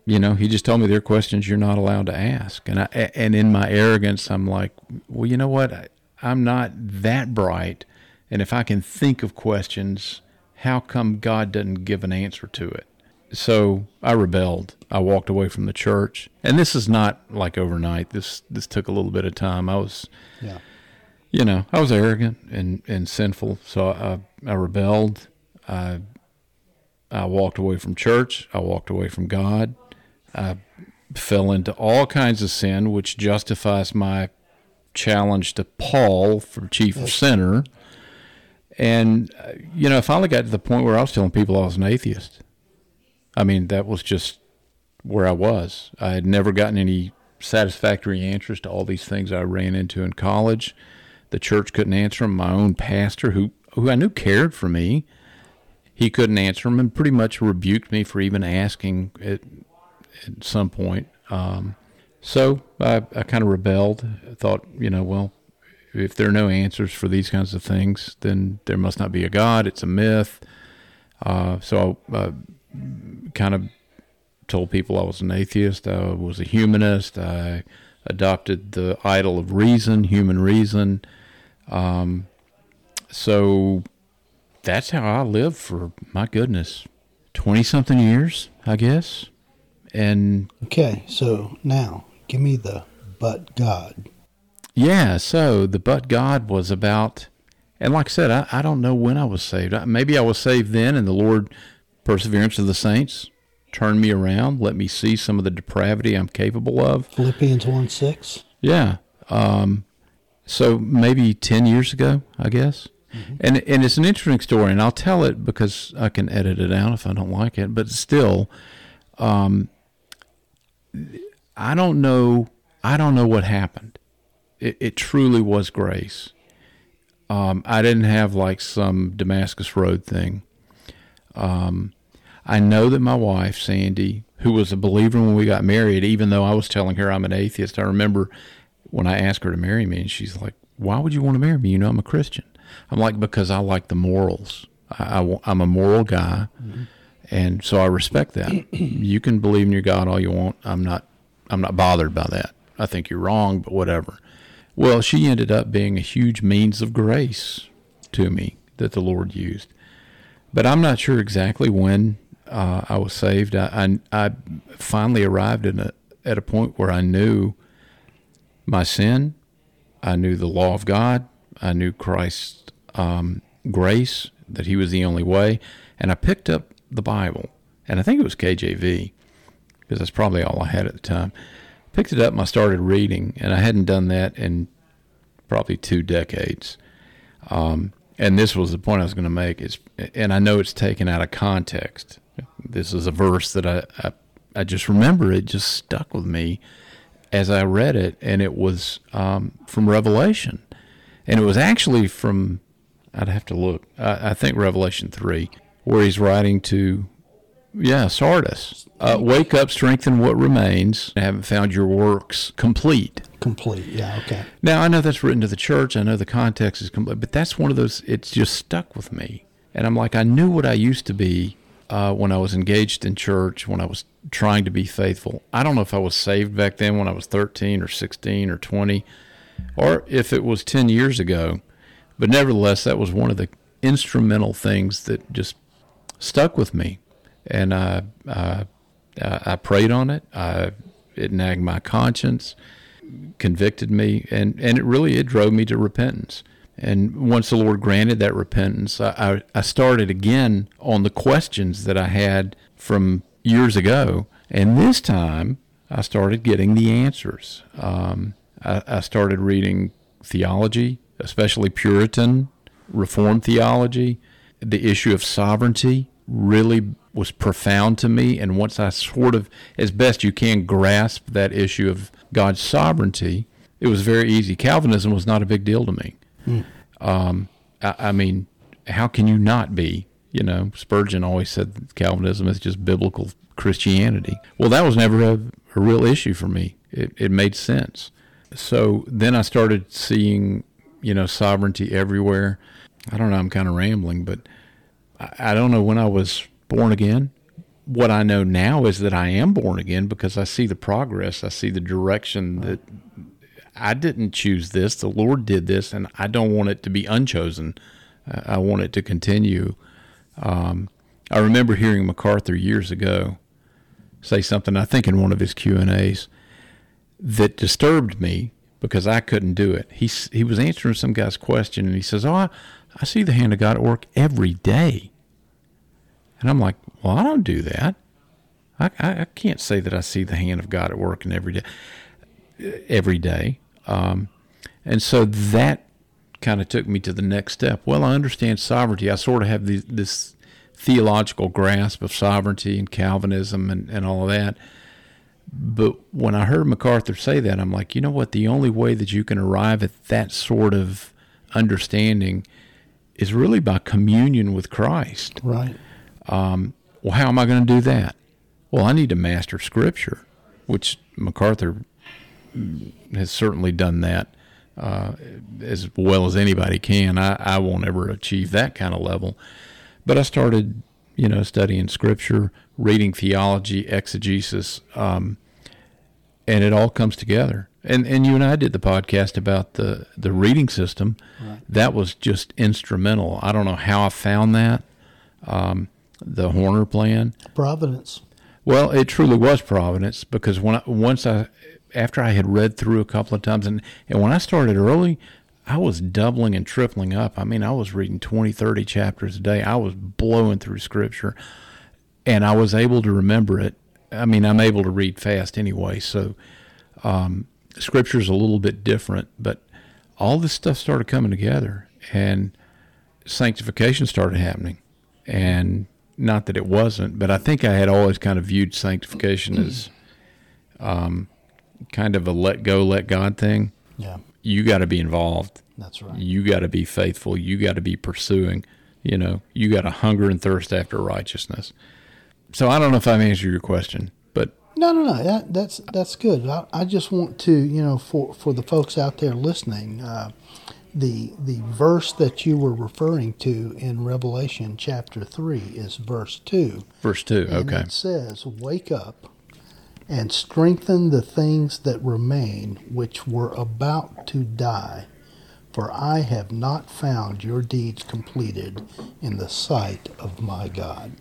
you know, he just told me there are questions you're not allowed to ask, and I and in my arrogance, I'm like, well, you know what? I'm not that bright, and if I can think of questions, how come God doesn't give an answer to it? So I rebelled. I walked away from the church, and this is not like overnight. This this took a little bit of time. I was Yeah. you know, I was arrogant and, and sinful, so I, I rebelled. I, I walked away from church. I walked away from God. I fell into all kinds of sin, which justifies my challenge to Paul for chief of sinner. And, uh, you know, I finally got to the point where I was telling people I was an atheist. I mean, that was just where I was. I had never gotten any satisfactory answers to all these things I ran into in college. The church couldn't answer them. My own pastor, who who I knew cared for me, he couldn't answer them, and pretty much rebuked me for even asking at at some point. Um, so I, I kind of rebelled. I thought, you know, well, if there are no answers for these kinds of things, then there must not be a God. It's a myth. Uh, so I kind of told people I was an atheist. I was a humanist. I adopted the idol of reason, human reason. Um, so that's how I lived for my goodness, twenty something years, I guess. And Okay, so now give me the but God. yeah, so the but God was about, and like I said, I, I don't know when I was saved. I, maybe I was saved then, and the Lord, perseverance of the saints, turned me around, let me see some of the depravity I'm capable of. Philippians 1 6. Yeah. Um, so maybe 10 years ago, I guess. And, and it's an interesting story, and I'll tell it because I can edit it out if I don't like it. But still, um, I don't know. I don't know what happened. It, it truly was grace. Um, I didn't have like some Damascus Road thing. Um, I know that my wife, Sandy, who was a believer when we got married, even though I was telling her I'm an atheist, I remember when I asked her to marry me, and she's like, Why would you want to marry me? You know, I'm a Christian. I'm like, Because I like the morals. I, am a moral guy. And so I respect that. you can believe in your God all you want. I'm not, I'm not bothered by that. I think you're wrong, but whatever. Well, she ended up being a huge means of grace to me that the Lord used. But I'm not sure exactly when uh, I was saved. I, I, I finally arrived at a, at a point where I knew my sin, I knew the law of God, I knew Christ's um, grace, that He was the only way, and I picked up the Bible, and I think it was KJV, because that's probably all I had at the time. Picked it up and I started reading, and I hadn't done that in probably two decades. Um, and this was the point I was going to make is, and I know it's taken out of context. This is a verse that I, I, I just remember. It just stuck with me as I read it, and it was um, from Revelation, and it was actually from. I'd have to look. I, I think Revelation three, where he's writing to, yeah, Sardis. Uh, Wake up, strengthen what remains. I haven't found your works complete. Complete. Yeah, okay. Now I know that's written to the church. I know the context is complete, but that's one of those. It's just stuck with me, and I'm like, I knew what I used to be uh, when I was engaged in church, when I was trying to be faithful. I don't know if I was saved back then when I was 13 or 16 or 20, or if it was 10 years ago, but nevertheless, that was one of the instrumental things that just stuck with me, and I I, I prayed on it. I, it nagged my conscience convicted me and, and it really it drove me to repentance. And once the lord granted that repentance I, I, started again on the questions that i had from years ago. And this time i started getting the answers. Um, I, I started reading theology especially puritan reformed theology. The issue of sovereignty really was profound to me and once i sort of as best you can grasp that issue of God's sovereignty, it was very easy. Calvinism was not a big deal to me. Um, I, I, mean, how can you not be? You know, Spurgeon always said Calvinism is just biblical Christianity. Well, that was never a, a real issue for me. It, it made sense. So then I started seeing, you know, sovereignty everywhere. I don't know, I'm kind of rambling, but I, I don't know when I was born again what I know now is that I am born again because I see the progress. I see the direction that I didn't choose this. The Lord did this, and I don't want it to be unchosen. I want it to continue. Um, I remember hearing MacArthur years ago say something. I think in one of his Q and A's that disturbed me because I couldn't do it. He he was answering some guy's question, and he says, "Oh, I, I see the hand of God at work every day." And I'm like, well, I don't do that. I, I, I, can't say that I see the hand of God at work in every day. Every day, um, and so that kind of took me to the next step. Well, I understand sovereignty. I sort of have this theological grasp of sovereignty and Calvinism and, and all of that. But when I heard MacArthur say that, I'm like, you know what? The only way that you can arrive at that sort of understanding is really by communion with Christ. Right. Um, well, how am I going to do that? Well, I need to master Scripture, which MacArthur has certainly done that uh, as well as anybody can. I, I won't ever achieve that kind of level. But I started, you know, studying scripture, reading theology, exegesis, um, and it all comes together. And and you and I did the podcast about the the reading system. Right. That was just instrumental. I don't know how I found that. Um, the Horner plan. Providence. Well, it truly was providence because when I, once I after I had read through a couple of times and and when I started early, I was doubling and tripling up. I mean, I was reading 20, 30 chapters a day. I was blowing through scripture and I was able to remember it. I mean, I'm able to read fast anyway, so um, scripture is a little bit different, but all this stuff started coming together and sanctification started happening. And not that it wasn't, but I think I had always kind of viewed sanctification as um, kind of a let go, let God thing. Yeah, You got to be involved. that's right. You got to be faithful. You got to be pursuing. You know, you got to hunger and thirst after righteousness. So I don't know if I've answered your question, but No, no, no. That, that's that's good. I, I just want to, you know, for for the folks out there listening, uh, the the verse that you were referring to in Revelation chapter three is verse two. verse two. And Okay. it says, Wake up and strengthen the things that remain which were about to die, for I have not found your deeds completed in the sight of my God.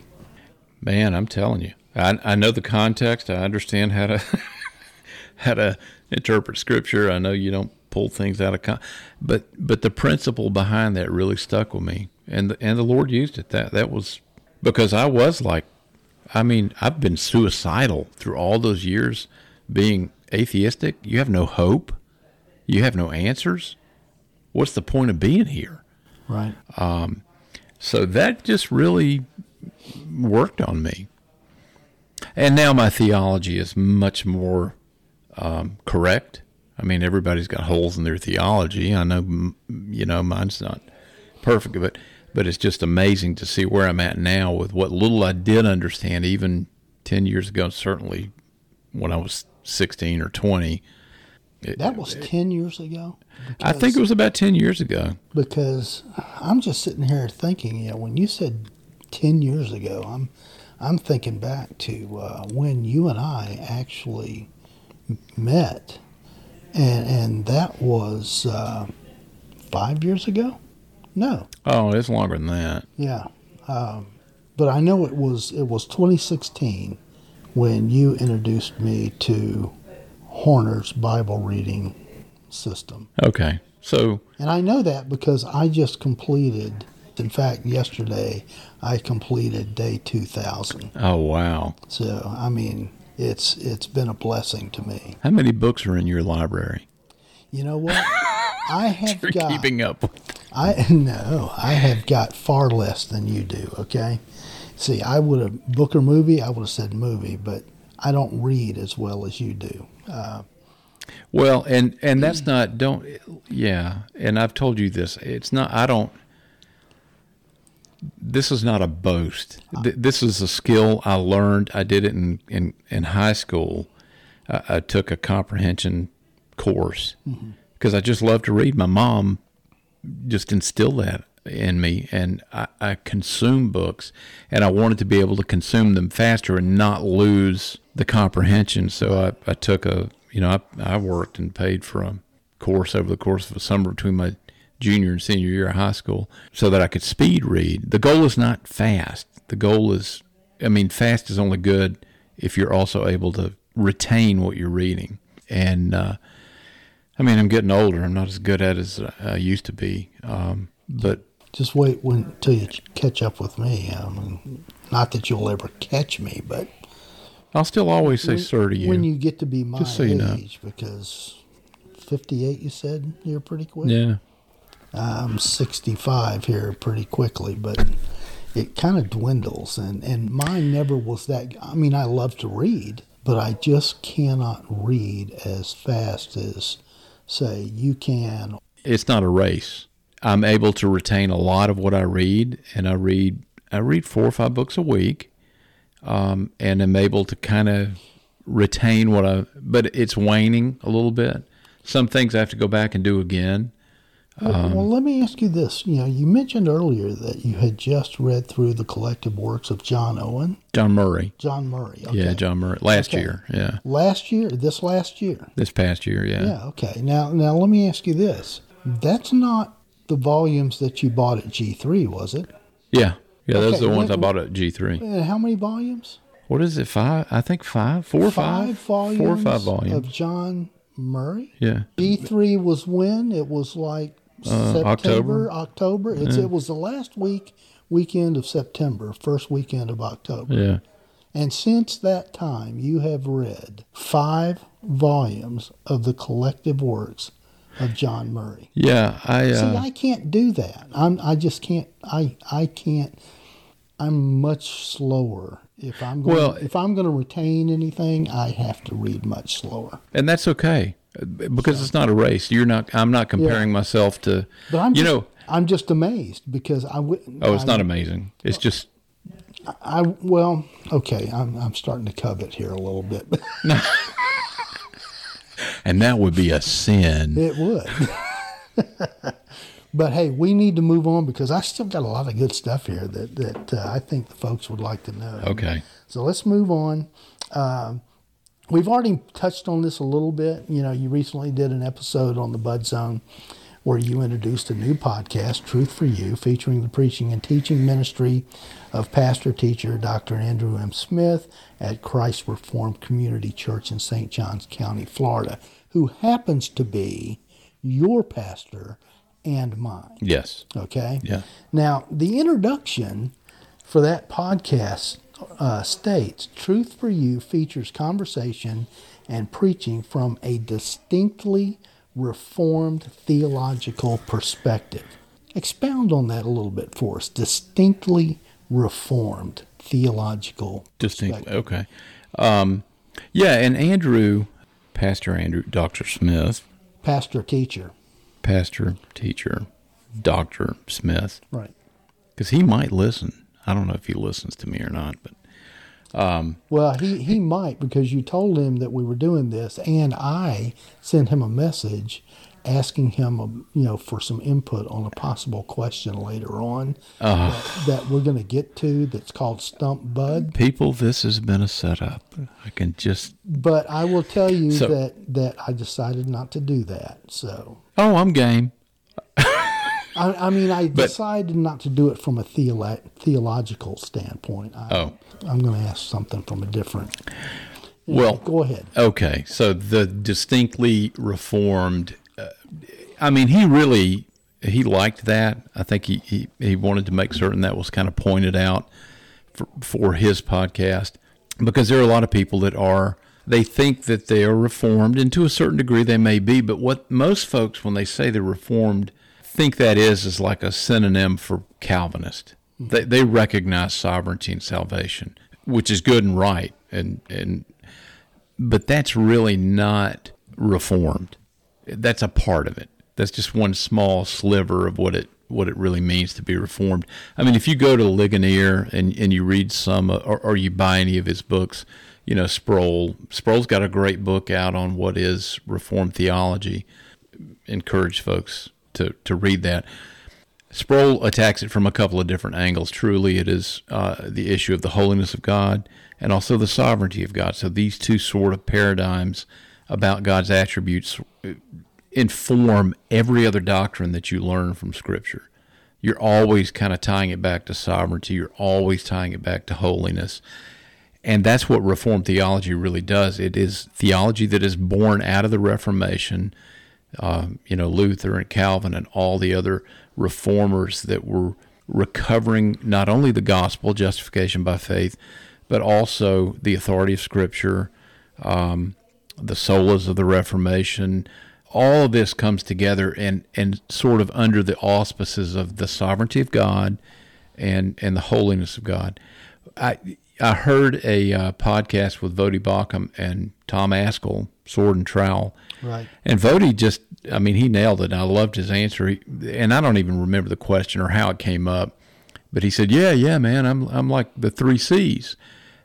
Man, I'm telling you, I, I know the context. I understand how to how to interpret scripture. I know you don't pull things out of con, but but the principle behind that really stuck with me, and the, and the Lord used it. That that was because I was like, I mean, I've been suicidal through all those years being atheistic. You have no hope. You have no answers. What's the point of being here? Right. So that just really worked on me. And now my theology is much more um, correct. I mean, everybody's got holes in their theology. I know, you know, mine's not perfect, but but it's just amazing to see where I'm at now with what little I did understand, even ten years ago. Certainly, when I was sixteen or twenty, That was 10 years ago? I think it was about ten years ago. because I'm just sitting here thinking, you know, when you said 10 years ago, I'm I'm thinking back to uh, when you and I actually met, and and that was uh, five years ago. No, Oh, it's longer than that. yeah, um, but I know it was it was 2016 when you introduced me to Horner's Bible reading system. Okay, so And I know that because I just completed, in fact, yesterday, I completed day 2000. oh wow, So, I mean, it's it's been a blessing to me. how many books are in your library? You know what? I have You're got keeping up. I no, I have got far less than you do, okay? See, I would have book or movie, I would have said movie, but I don't read as well as you do. Uh, Well, and and that's not don't yeah, and I've told you this. It's not I don't this is not a boast. This is a skill I learned. I did it in in, in high school. I, I took a comprehension course mm-hmm. because I just love to read. My mom just instilled that in me, and I, I consume books, and I wanted to be able to consume them faster and not lose the comprehension. So I, I took a, you know, I, I worked and paid for a course over the course of a summer between my junior and senior year of high school so that I could speed read. The goal is not fast. The goal is, I mean, fast is only good if you're also able to retain what you're reading. And, uh, I mean, I'm getting older. I'm not as good at it as I used to be. Um, but just wait when, until you catch up with me. I mean, not that you'll ever catch me, but I'll still always say when, sir to you. when you get to be my Just so you know. age, because 58, you said you're pretty quick. yeah. I'm 65 here pretty quickly, but it kind of dwindles. And, and mine never was that. I mean, I love to read, but I just cannot read as fast as, say, you can. It's not a race. I'm able to retain a lot of what I read, and I read I read four or five books a week, um, and I'm able to kind of retain what I. But it's waning a little bit. Some things I have to go back and do again. Well, um, well, let me ask you this. You know, you mentioned earlier that you had just read through the collective works of John Owen, John Murray. John Murray. Okay. Yeah, John Murray. Last Okay. year. Yeah. Last year, this last year. This past year. Yeah. Yeah. Okay. Now, now let me ask you this. That's not the volumes that you bought at G3, was it? Yeah. Yeah. Those Okay, are the ones I bought at G3. And how many volumes? What is it? Five? I think five, four or five, volumes four or five volumes of. John Murray. Yeah. G3 was when? It was like Uh, September, October. October. It's, It was the last week, weekend of September, first weekend of October. Yeah. And since that time, you have read five volumes of the collective works of John Murray. Yeah. I. See, Uh, I can't do that. I'm. I just can't. I. I can't. I'm much slower. If I'm going, Well- if I'm going to retain anything, I have to read much slower. and that's okay because it's not a race. You're not. I'm not comparing myself to. But I'm. you just, know. I'm just amazed because I wouldn't. Oh, it's I, not amazing. It's just. I well, okay. I'm. I'm starting to covet here a little bit. And that would be a sin. It would. but hey, we need to move on because I still got a lot of good stuff here that that uh, I think the folks would like to know. Okay. So let's move on. Um we've already touched on this a little bit. You know, you recently did an episode on the Bud Zone where you introduced a new podcast, Truth for You, featuring the preaching and teaching ministry of pastor teacher Dr. Andrew M. Smith at Christ Reformed Community Church in St. Johns County, Florida, who happens to be your pastor and mine. Yes. Okay. Yeah. Now, the introduction for that podcast uh, states Truth for You features conversation and preaching from a distinctly reformed theological perspective. Expound on that a little bit for us. Distinctly reformed theological Distinct. perspective. Okay. Um, yeah, and Andrew, Pastor Andrew, Dr. Smith, Pastor teacher. pastor, teacher, Dr. Smith, Right. because he might listen. I don't know if he listens to me or not, but Well, he, he might because you told him that we were doing this, and I sent him a message asking him, um, you know, for some input on a possible question later on that, that we're going to get to. That's called Stump Bud. people, this has been a setup. I can just, But I will tell you So- that that I decided not to do that. So oh, I'm game. I, I mean, I decided not to do it from a theolo- theological standpoint. I, Oh. I'm going to ask something from a different. Well, Go ahead. Okay, so the distinctly reformed. Uh, I mean, he really he liked that. I think he, he he wanted to make certain that was kind of pointed out for, for his podcast because there are a lot of people that are they think that they are reformed, and to a certain degree they may be. But what most folks, when they say they're reformed, think that is is like a synonym for Calvinist. Hmm. They they recognize sovereignty and salvation, which is good and right, and and but that's really not reformed. That's a part of it. That's just one small sliver of what it what it really means to be reformed. I mean, if you go to Ligonier and and you read some or, or you buy any of his books, you know Sproul. Sproul's got a great book out on what is reformed theology. Encourage folks to to read that. Sproul attacks it from a couple of different angles. Truly, it is uh, the issue of the holiness of God and also the sovereignty of God. So these two sort of paradigms about God's attributes uh, inform every other doctrine that you learn from Scripture. You're always kind of tying it back to sovereignty. You're always tying it back to holiness. And that's what Reformed theology really does. It is theology that is born out of the Reformation, um, you know, Luther and Calvin and all the other reformers that were recovering not only the gospel, justification by faith, but also the authority of Scripture, um, the solas of the Reformation. All of this comes together and, and sort of under the auspices of the sovereignty of God and, and the holiness of God. I I heard a uh, podcast with Voddie Baucham and Tom Ascol, Sword and Trowel, Right. and Voddie just, I mean, he nailed it. I loved his answer. He, and I don't even remember the question or how it came up, but he said, "Yeah, yeah, man, I'm I'm like the three C's,"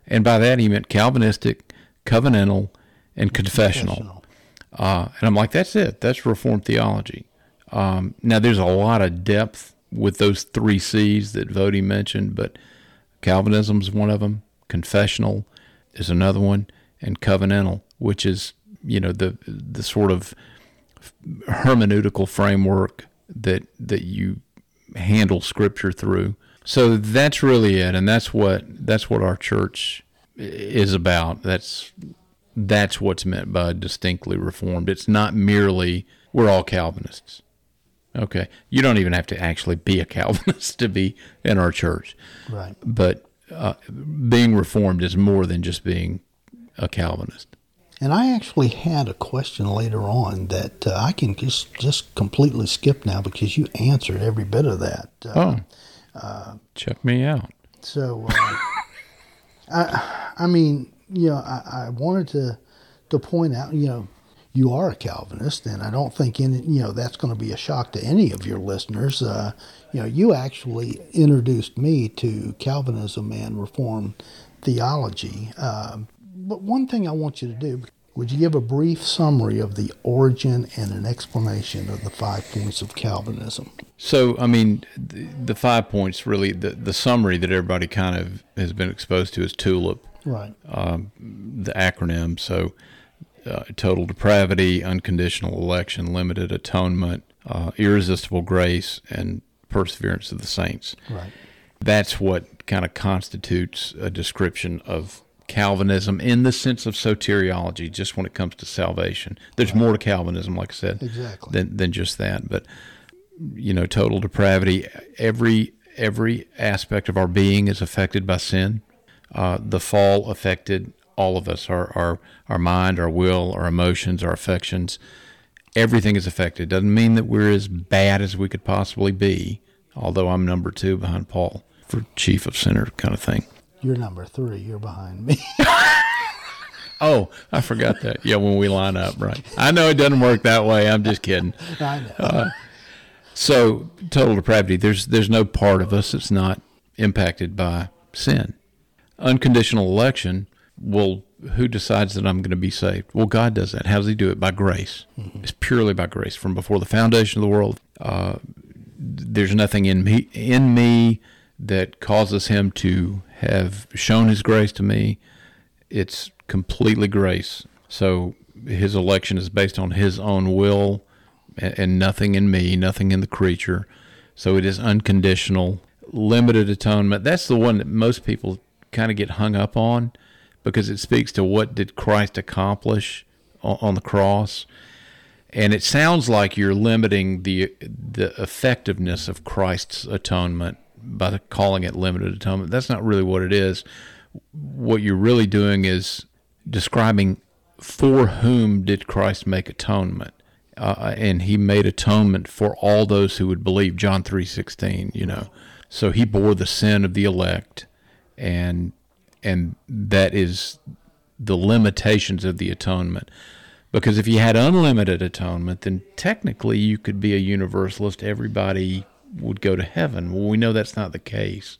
and by that he meant Calvinistic, covenantal, and confessional. Confessional. Uh, and I'm like, that's it. That's Reformed theology. Um, now, there's a lot of depth with those three C's that Voddie mentioned, but Calvinism is one of them. Confessional is another one, and covenantal, which is you know the the sort of hermeneutical framework that that you handle Scripture through. So that's really it, and that's what that's what our church is about. That's that's what's meant by distinctly reformed. It's not merely we're all Calvinists. Okay, you don't even have to actually be a Calvinist to be in our church. Right. But uh, being reformed is more than just being a Calvinist. And I actually had a question later on that uh, I can just just completely skip now because you answered every bit of that. Uh, oh, check me out. So, uh, I I mean, you know, I, I wanted to to point out, you know, you are a Calvinist, and I don't think any, you know that's going to be a shock to any of your listeners. Uh, you know, you actually introduced me to Calvinism and Reformed theology. Um, but one thing I want you to do, would you give a brief summary of the origin and an explanation of the five points of Calvinism? So, I mean, the, the five points really, the, the summary that everybody kind of has been exposed to is TULIP, Right. um, the acronym. So, uh, total depravity, unconditional election, limited atonement, uh, irresistible grace, and perseverance of the saints. Right. That's what kind of constitutes a description of Calvinism in the sense of soteriology, just when it comes to salvation. There's more to Calvinism, like I said, Exactly. than, than just that. But, you know, total depravity, every, every aspect of our being is affected by sin. Uh, the fall affected all of us, our, our, our mind, our will, our emotions, our affections. Everything is affected. Doesn't mean that we're as bad as we could possibly be, although I'm number two behind Paul for chief of sinner kind of thing. You're number three. You're behind me. Oh, I forgot that. Yeah, when we line up, right. I know it doesn't work that way. I'm just kidding. I know. So, total depravity, there's there's no part of us that's not impacted by sin. Unconditional election, well, who decides that I'm going to be saved? Well, God does that. How does He do it? By grace. It's purely by grace. From before the foundation of the world, uh, there's nothing in me in me that causes Him to have shown His grace to me. It's completely grace. So His election is based on His own will and, nothing in me, nothing in the creature. So it is unconditional, limited atonement. That's the one that most people kind of get hung up on because it speaks to what did Christ accomplish on the cross. And it sounds like you're limiting the the effectiveness of Christ's atonement by calling it limited atonement. That's not really what it is. What you're really doing is describing for whom did Christ make atonement uh, and he made atonement for all those who would believe. John three sixteen, you know. So he bore the sin of the elect, and and that is the limitations of the atonement. Because if you had unlimited atonement, then technically you could be a universalist. Everybody would go to heaven. Well, we know that's not the case.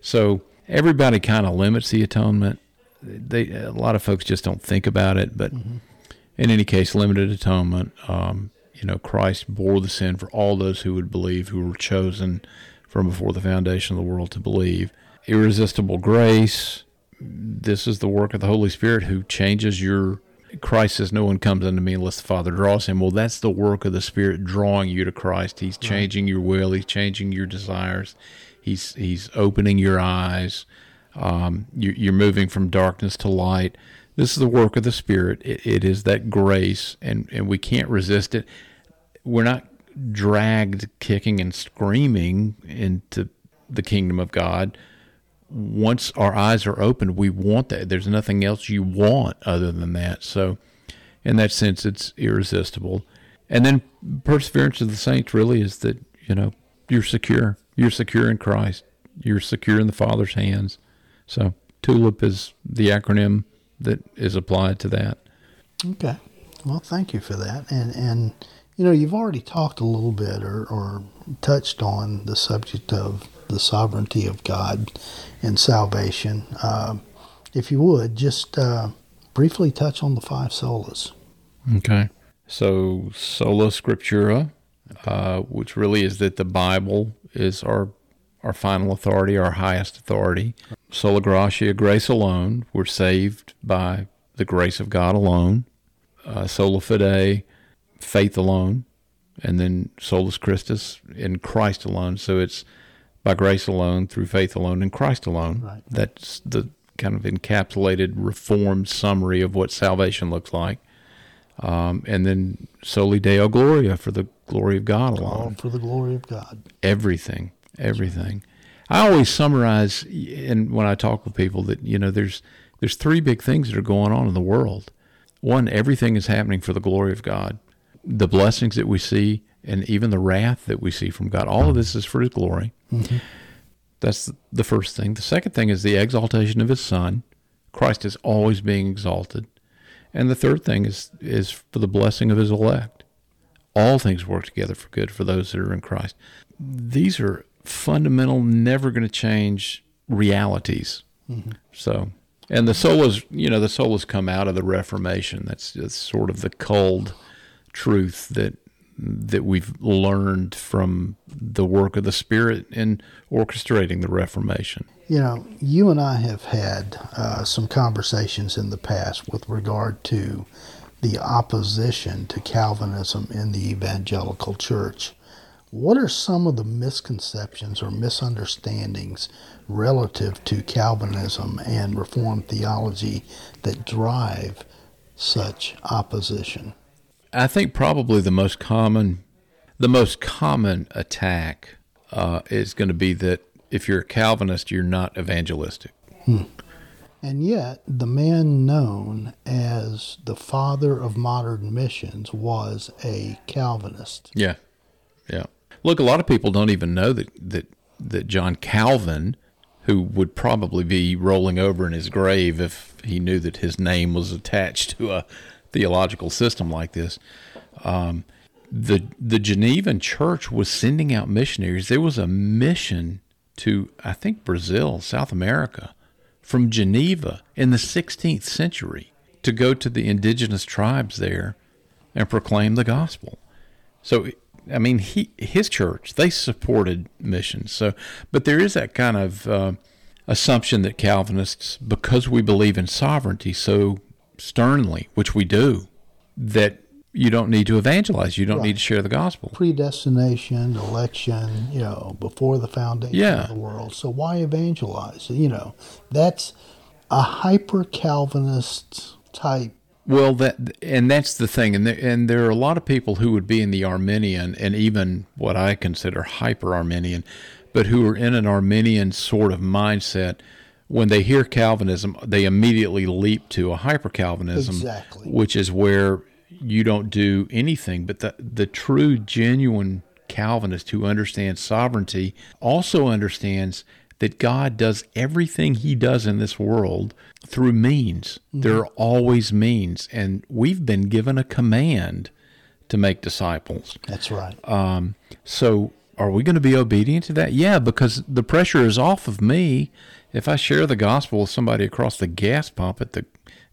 So everybody kind of limits the atonement. They a lot of folks just don't think about it, but in any case, limited atonement. Um, you know, Christ bore the sin for all those who would believe, who were chosen from before the foundation of the world to believe. Irresistible grace. This is the work of the Holy Spirit who changes your. Christ says, No one comes unto me unless the Father draws him. Well, that's the work of the Spirit drawing you to Christ. He's changing your will, He's changing your desires, He's, he's opening your eyes. Um, you, you're moving from darkness to light. This is the work of the Spirit. It, it is that grace, and, and we can't resist it. We're not dragged kicking and screaming into the kingdom of God. Once our eyes are opened, we want that. There's nothing else you want other than that. So, in that sense, it's irresistible. And then perseverance of the saints really is that, you know, you're secure. You're secure in Christ. You're secure in the Father's hands. So, TULIP is the acronym that is applied to that. Okay. Well, thank you for that. And and you know, you've already talked a little bit or, or touched on the subject of the sovereignty of God and salvation. Uh, if you would, just uh, briefly touch on the five solas. Okay. So, sola scriptura, uh, which really is that the Bible is our our final authority, our highest authority. Sola gratia, grace alone. We're saved by the grace of God alone. Uh, sola fide, faith alone, and then solus Christus in Christ alone. So it's by grace alone, through faith alone, in Christ alone. Right. That's the kind of encapsulated, reformed summary of what salvation looks like. Um, and then soli Deo Gloria for the glory of God alone All for the glory of God. everything, everything. I always summarize, and when I talk with people, that you know, there's there's three big things that are going on in the world. One, everything is happening for the glory of God. The blessings that we see, and even the wrath that we see from God, all of this is for His glory. Mm-hmm. That's the first thing. The second thing is the exaltation of His Son. Christ is always being exalted, and the third thing is is for the blessing of His elect all things work together for good for those that are in Christ. These are fundamental, never going to change realities. Mm-hmm. So, and the solas, you know, the solas come out of the Reformation. That's just sort of the cold truth that that we've learned from the work of the Spirit in orchestrating the Reformation. You know, you and I have had uh, some conversations in the past with regard to the opposition to Calvinism in the evangelical church. What are some of the misconceptions or misunderstandings relative to Calvinism and Reformed theology that drive such opposition? I think probably the most common, the most common attack uh, is going to be that if you're a Calvinist, you're not evangelistic. And yet, the man known as the father of modern missions was a Calvinist. Yeah, yeah. Look, a lot of people don't even know that that that John Calvin, who would probably be rolling over in his grave if he knew that his name was attached to a theological system like this. Um, the the Genevan Church was sending out missionaries. There was a mission to I think Brazil, South America, from Geneva in the 16th century to go to the indigenous tribes there and proclaim the gospel. So I mean, he his church they supported missions. So, but there is that kind of uh, assumption that Calvinists, because we believe in sovereignty so sternly, which we do, that you don't need to evangelize. You don't Right. need to share the gospel. Predestination, election, you know, before the foundation Yeah. of the world. So why evangelize? You know, that's a hyper Calvinist type. Well, that and that's the thing, and there, and there are a lot of people who would be in the Arminian and even what I consider hyper Arminian, but who are in an Arminian sort of mindset. When they hear Calvinism, they immediately leap to a hyper Calvinism, Exactly. which is where you don't do anything. But the the true, genuine Calvinist who understands sovereignty also understands that God does everything he does in this world through means. There are always means, and we've been given a command to make disciples. That's right. Um, so, are we going to be obedient to that? Yeah, because the pressure is off of me. If I share the gospel with somebody across the gas pump at the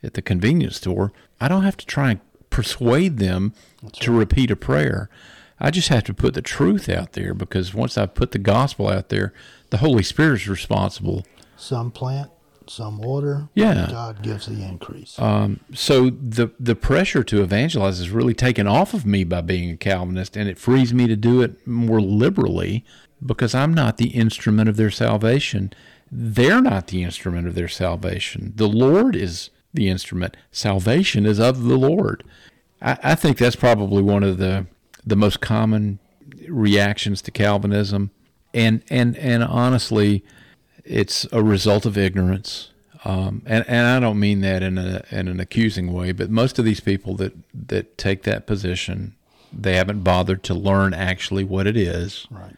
at the convenience store, I don't have to try and persuade them to repeat a prayer. I just have to put the truth out there because once I put the gospel out there, the Holy Spirit is responsible. Some plant, some water. Yeah. God gives the increase. Um, so the the pressure to evangelize is really taken off of me by being a Calvinist, and it frees me to do it more liberally because I'm not the instrument of their salvation. They're not the instrument of their salvation. The Lord is the instrument. Salvation is of the Lord. I, I think that's probably one of the the most common reactions to Calvinism, and and and honestly, it's a result of ignorance. Um, and and I don't mean that in a in an accusing way, but most of these people that that take that position, they haven't bothered to learn actually what it is. right.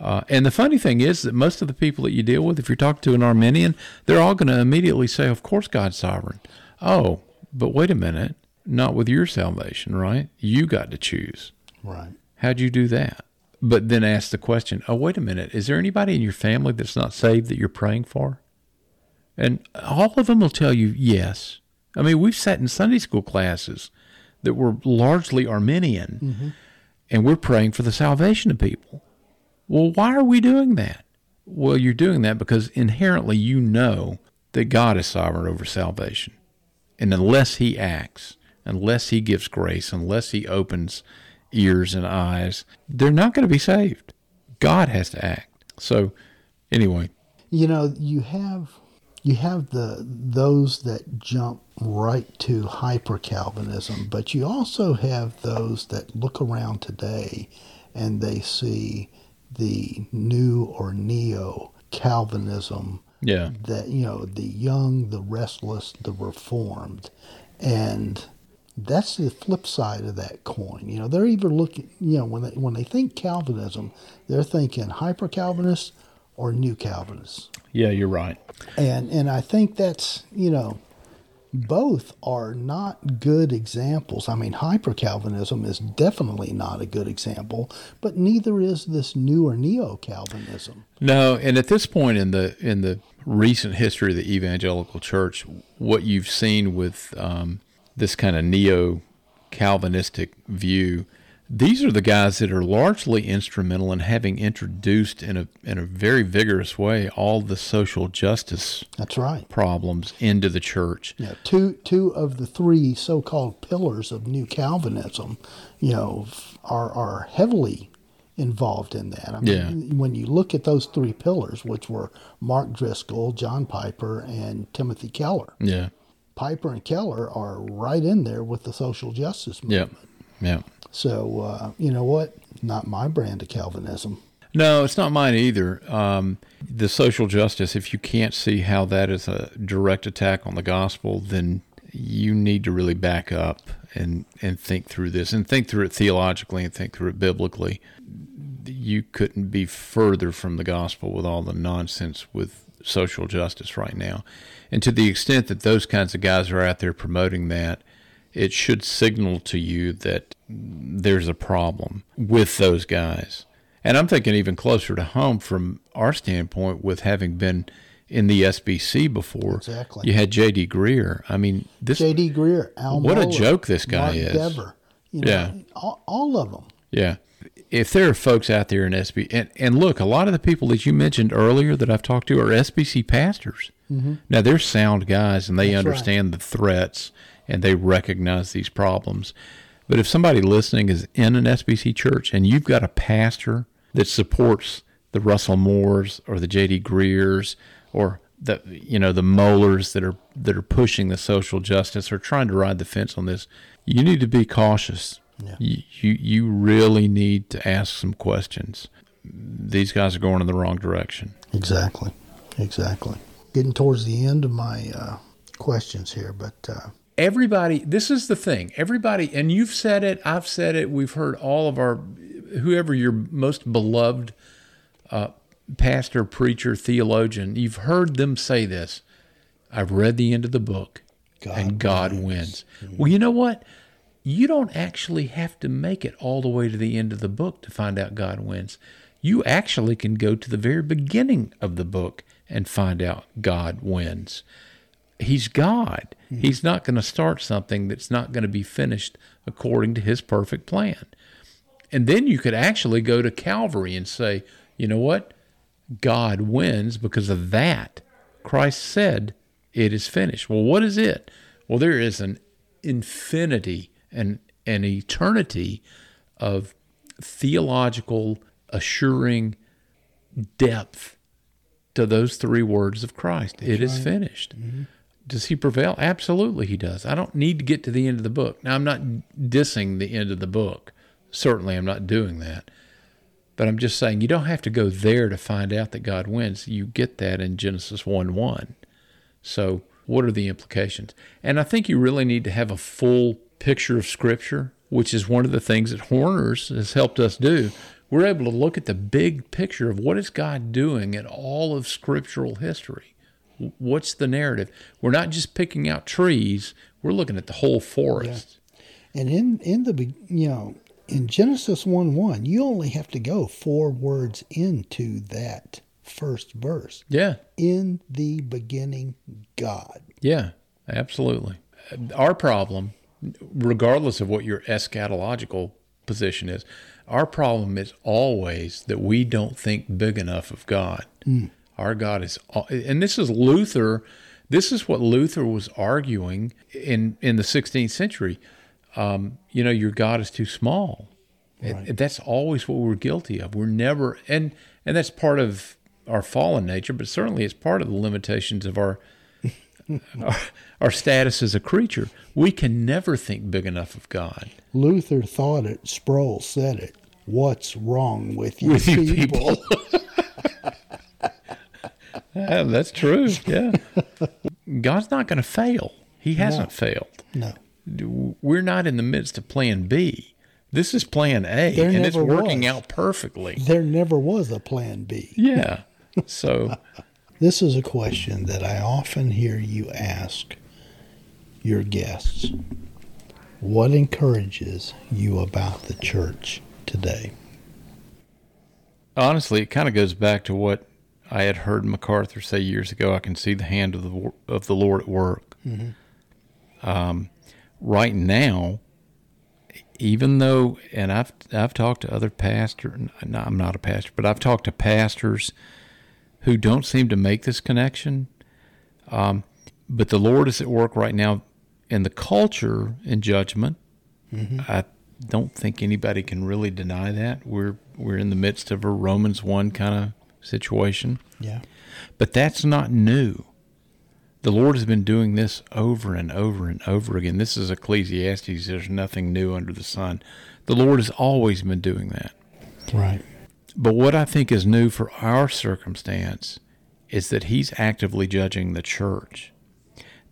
Uh, and the funny thing is that most of the people that you deal with, if you're talking to an Arminian, they're all going to immediately say, "Of course, God's sovereign." Oh, but wait a minute, not with your salvation, right? You got to choose. Right. How'd you do that? But then ask the question, oh, wait a minute, is there anybody in your family that's not saved that you're praying for? And all of them will tell you yes. I mean, we've sat in Sunday school classes that were largely Arminian, and we're praying for the salvation of people. Well, why are we doing that? Well, you're doing that because inherently you know that God is sovereign over salvation. And unless He acts, unless He gives grace, unless He opens ears and eyes, they're not going to be saved. God has to act. So, anyway, You know, you have you have the those that jump right to hyper Calvinism, but you also have those that look around today and they see the new or neo Calvinism yeah, that you know the young, the restless, the reformed, and that's the flip side of that coin. You know, they're either looking, you know, when they when they think Calvinism, they're thinking hyper Calvinists or new Calvinists, yeah, you're right. and and I think that's you know. Both are not good examples. I mean, hyper Calvinism is definitely not a good example, but neither is this new or neo Calvinism. No, and at this point in the in the recent history of the evangelical church, what you've seen with um, this kind of neo Calvinistic view, these are the guys that are largely instrumental in having introduced in a in a very vigorous way all the social justice That's right. problems into the church. Yeah, two two of the three so-called pillars of New Calvinism, you know, are are heavily involved in that. I mean, when you look at those three pillars, which were Mark Driscoll, John Piper, and Timothy Keller, Yeah, Piper and Keller are right in there with the social justice movement. yeah, yeah. So uh, you know what? Not my brand of Calvinism. No, it's not mine either. Um, the social justice, if you can't see how that is a direct attack on the gospel, then you need to really back up and, and think through this and think through it theologically and think through it biblically. You couldn't be further from the gospel with all the nonsense with social justice right now. And to the extent that those kinds of guys are out there promoting that, it should signal to you that there's a problem with those guys. And I'm thinking even closer to home from our standpoint with having been in the SBC before. Exactly. You had J.D. Greear. I mean, this J.D. Greear, Al What a joke this guy Mark is. Dever, you know, Yeah. all, all of them. Yeah. If there are folks out there in SB, and, and look, a lot of the people that you mentioned earlier that I've talked to are SBC pastors. Mm-hmm. Now, they're sound guys and they That's right. understand the threats and they recognize these problems. But if somebody listening is in an SBC church and you've got a pastor that supports the Russell Moores or the J.D. Greears or the you know the Mohlers that are that are pushing the social justice or trying to ride the fence on this, you need to be cautious. You, you you really need to ask some questions. These guys are going in the wrong direction. Exactly. Exactly. Getting towards the end of my uh, questions here, but uh, everybody this is the thing everybody and you've said it i've said it we've heard all of our whoever your most beloved uh, pastor preacher theologian you've heard them say this. I've read the end of the book God and god wins. well you know what? You don't actually have to make it all the way to the end of the book to find out god wins. You actually can go to the very beginning of the book and find out god wins he's God. Mm-hmm. He's not going to start something that's not going to be finished according to his perfect plan. And then you could actually go to Calvary and say, you know what? God wins because of that. Christ said, it is finished. Well, what is it? Well, there is an infinity and an eternity of theological assuring depth to those three words of Christ. It is finished. Mm-hmm. Does he prevail? Absolutely, he does. I don't need to get to the end of the book. Now, I'm not dissing the end of the book. Certainly, I'm not doing that. But I'm just saying you don't have to go there to find out that God wins. You get that in Genesis 1 1. So, what are the implications? And I think you really need to have a full picture of Scripture, which is one of the things that Horners has helped us do. We're able to look at the big picture of what is God doing in all of scriptural history. What's the narrative? We're not just picking out trees, we're looking at the whole forest. and in in the you know in Genesis one one, you only have to go four words into that first verse. Yeah. In the beginning, God. Yeah, absolutely. Our problem, regardless of what your eschatological position is, Our problem is always that we don't think big enough of God. Mm. Our God is, al- and this is Luther. This is what Luther was arguing in in the 16th century. Um, you know, your God is too small. And that's always what we're guilty of. We're never, and and that's part of our fallen nature, but certainly it's part of the limitations of our our, our status as a creature. We can never think big enough of God. Luther thought it. Sproul said it. What's wrong with you, With you people? Yeah, that's true. Yeah. God's not going to fail. He hasn't failed. No, We're not in the midst of plan B. This is plan A, There and it's working was. out perfectly. there never was a plan B. Yeah. So, This is a question that I often hear you ask your guests. What encourages you about the church today? honestly, it kind of goes back to what I had heard MacArthur say years ago. I can see the hand of the of the Lord at work. Um, right now, even though, and I've I've talked to other pastors. No, I'm not a pastor, but I've talked to pastors who don't seem to make this connection. Um, but the Lord is at work right now in the culture in judgment. I don't think anybody can really deny that. We're we're in the midst of a Romans one kind of situation. Yeah. But that's not new. The Lord has been doing this over and over and over again. This is Ecclesiastes. There's nothing new under the sun. The Lord has always been doing that. Right. But what I think is new for our circumstance is that He's actively judging the church.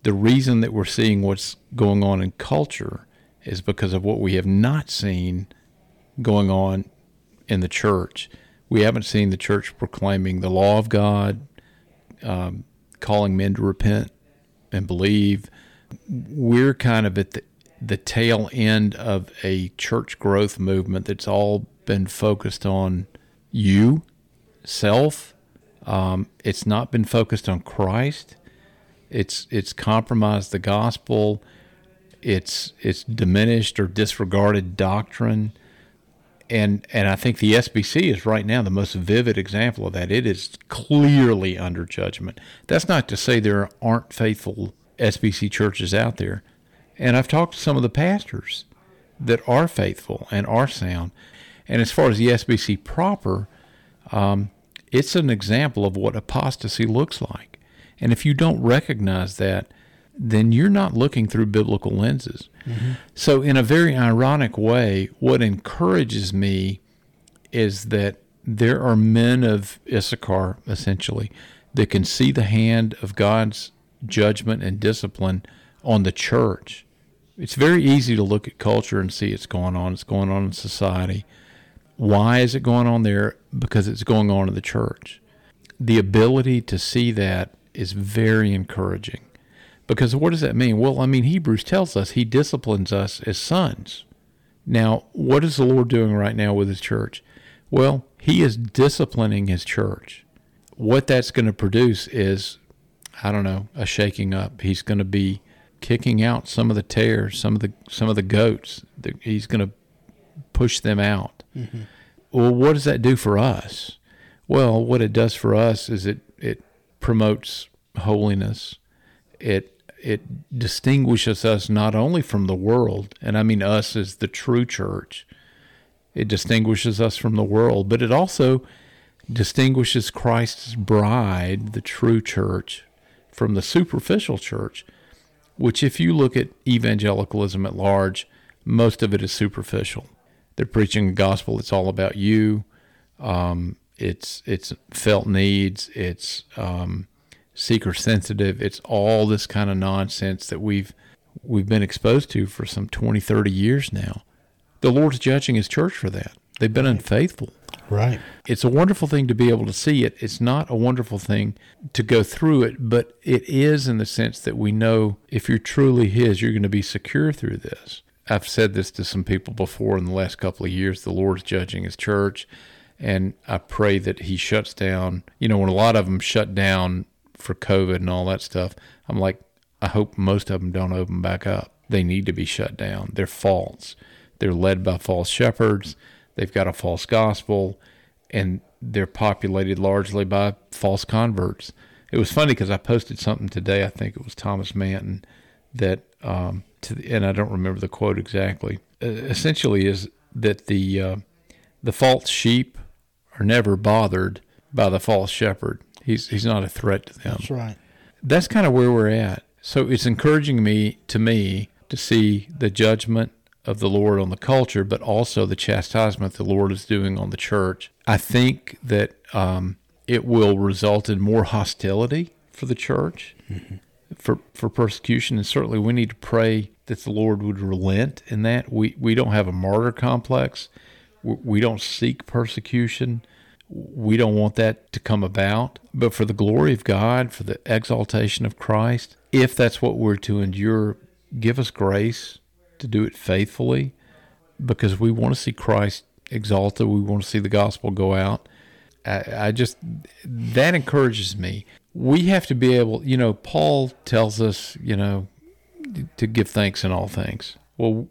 The reason that we're seeing what's going on in culture is because of what we have not seen going on in the church. We haven't seen the church proclaiming the law of God, um, calling men to repent and believe. We're kind of at the, the tail end of a church growth movement that's all been focused on you, self. Um, it's not been focused on Christ. It's it's compromised the gospel. It's it's diminished or disregarded doctrine and and I think the SBC is right now the most vivid example of that. It is clearly under judgment. That's not to say there aren't faithful SBC churches out there. And I've talked to some of the pastors that are faithful and are sound. And as far as the SBC proper, um, it's an example of what apostasy looks like. And if you don't recognize that, then you're not looking through biblical lenses. So, in a very ironic way, what encourages me is that there are men of Issachar, essentially, that can see the hand of God's judgment and discipline on the church. It's very easy to look at culture and see it's going on. It's going on in society. Why is it going on there? Because it's going on in the church. The ability to see that is very encouraging. Because what does that mean? Well, I mean, Hebrews tells us he disciplines us as sons. Now, what is the Lord doing right now with his church? Well, he is disciplining his church. What that's going to produce is, I don't know, a shaking up. He's going to be kicking out some of the tares, some of the some of the goats. He's going to push them out. Mm-hmm. Well, what does that do for us? Well, what it does for us is it it promotes holiness. It it distinguishes us not only from the world, and I mean us as the true church. It distinguishes us from the world, but it also distinguishes Christ's bride, the true church, from the superficial church, which, if you look at evangelicalism at large, most of it is superficial. They're preaching a gospel that's all about you. Um, it's it's felt needs. It's um, seeker sensitive. It's all this kind of nonsense that we've we've been exposed to for some 20, 30 years now. The Lord's judging His church for that. They've been unfaithful Right. it's a wonderful thing to be able to see it. It's not a wonderful thing to go through it, but it is in the sense that we know if you're truly His, you're going to be secure through this. I've said this to some people before in the last couple of years. The Lord's judging His church, and I pray that He shuts down. You know, when a lot of them shut down for COVID and all that stuff, I'm like, I hope most of them don't open back up. They need to be shut down. They're false. They're led by false shepherds. they've got a false gospel, and they're populated largely by false converts. It was funny because I posted something today. I think it was Thomas Manton that, um, the, and I don't remember the quote exactly. Uh, essentially, is that the uh, the false sheep are never bothered by the false shepherd. He's he's not a threat to them. That's right. That's kind of where we're at. So it's encouraging me to me to see the judgment of the Lord on the culture, but also the chastisement the Lord is doing on the church. I think that um, it will result in more hostility for the church, mm-hmm. for for persecution, and certainly we need to pray that the Lord would relent in that. We we don't have a martyr complex. We don't seek persecution. We don't want that to come about. But for the glory of God, for the exaltation of Christ, if that's what we're to endure, give us grace to do it faithfully because we want to see Christ exalted. We want to see the gospel go out. I, I just, that encourages me. We have to be able, you know, Paul tells us, you know, to give thanks in all things. Well,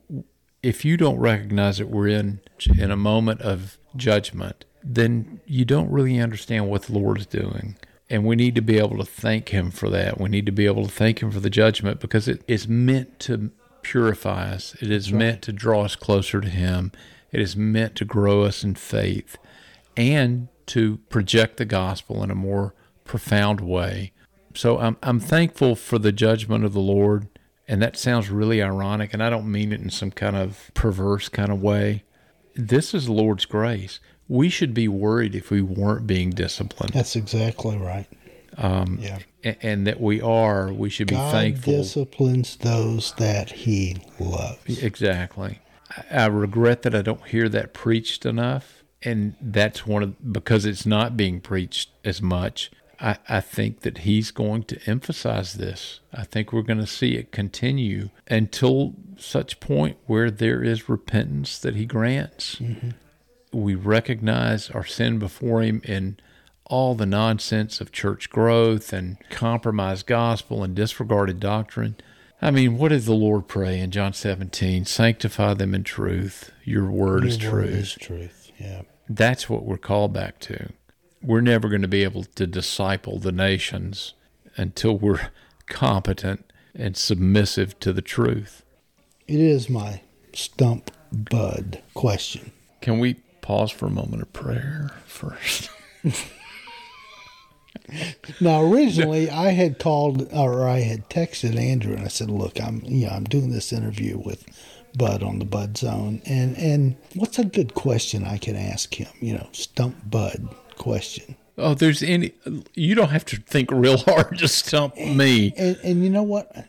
if you don't recognize that we're in in a moment of judgment, then you don't really understand what the Lord is doing. And we need to be able to thank Him for that. We need to be able to thank Him for the judgment because it is meant to purify us. It is meant to draw us closer to Him. It is meant to grow us in faith and to project the gospel in a more profound way. So I'm, I'm thankful for the judgment of the Lord. And that sounds really ironic, and I don't mean it in some kind of perverse kind of way. This is Lord's grace. We should be worried if we weren't being disciplined. That's exactly right. Um, yeah. And, and, that we are, we should be thankful. God thankful. disciplines those that He loves. Exactly. I, I regret that I don't hear that preached enough, and that's one of because it's not being preached as much. I, I think that he's going to emphasize this. I think we're going to see it continue until such point where there is repentance that he grants. Mm-hmm. We recognize our sin before him and all the nonsense of church growth and compromised gospel and disregarded doctrine. I mean, what did the Lord pray in John 17? Sanctify them in truth. Your word Your is word truth. Is truth. Yeah. That's what we're called back to we're never going to be able to disciple the nations until we're competent and submissive to the truth. It is my stump bud question. Can we pause for a moment of prayer first? now, originally, I had called or I had texted Andrew and I said, "Look, I'm you know I'm doing this interview with Bud on the Bud Zone, and and what's a good question I can ask him? You know, stump Bud question. Oh, there's any. You don't have to think real hard. Just stump me. And, and you know what?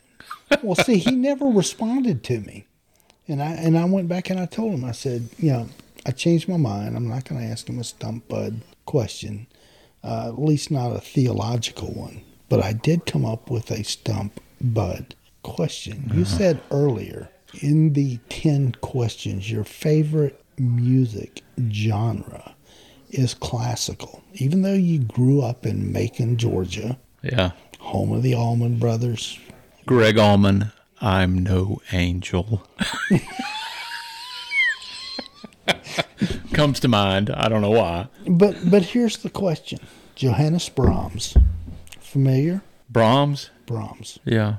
Well, see, he never responded to me, and I and I went back and I told him. I said, you know, I changed my mind. I'm not going to ask him a stump bud question, uh, at least not a theological one. But I did come up with a stump bud question. You uh-huh. said earlier in the ten questions your favorite music genre is classical. Even though you grew up in Macon, Georgia, yeah, home of the Allman Brothers, Gregg Allman, I'm no angel. Comes to mind. I don't know why. But but here's the question: Johannes Brahms, familiar? Brahms. Brahms. Yeah.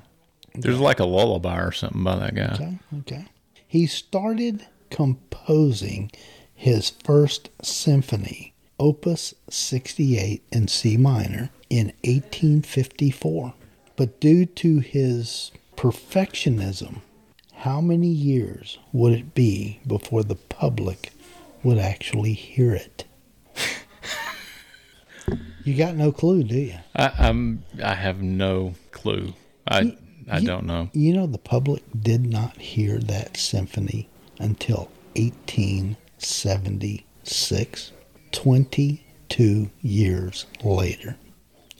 There's like a lullaby or something by that guy. Okay. Okay. He started composing his first symphony, Opus 68 in C minor, in 1854. But due to his perfectionism, how many years would it be before the public would actually hear it? you got no clue, do you? I, I'm. I have no clue. I. You, I don't know. You know, the public did not hear that symphony until 1876, 22 years later.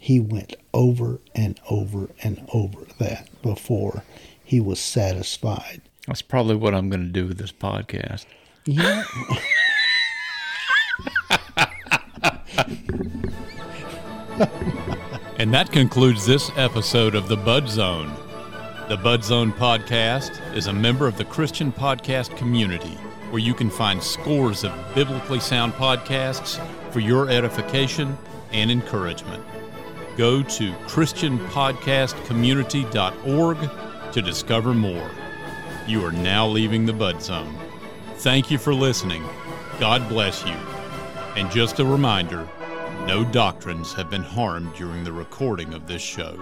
He went over and over and over that before he was satisfied. That's probably what I'm going to do with this podcast. Yeah. and that concludes this episode of the Bud Zone. The Bud Zone podcast is a member of the Christian podcast community where you can find scores of biblically sound podcasts for your edification and encouragement. Go to ChristianPodcastCommunity.org to discover more. You are now leaving the Bud Zone. Thank you for listening. God bless you. And just a reminder no doctrines have been harmed during the recording of this show.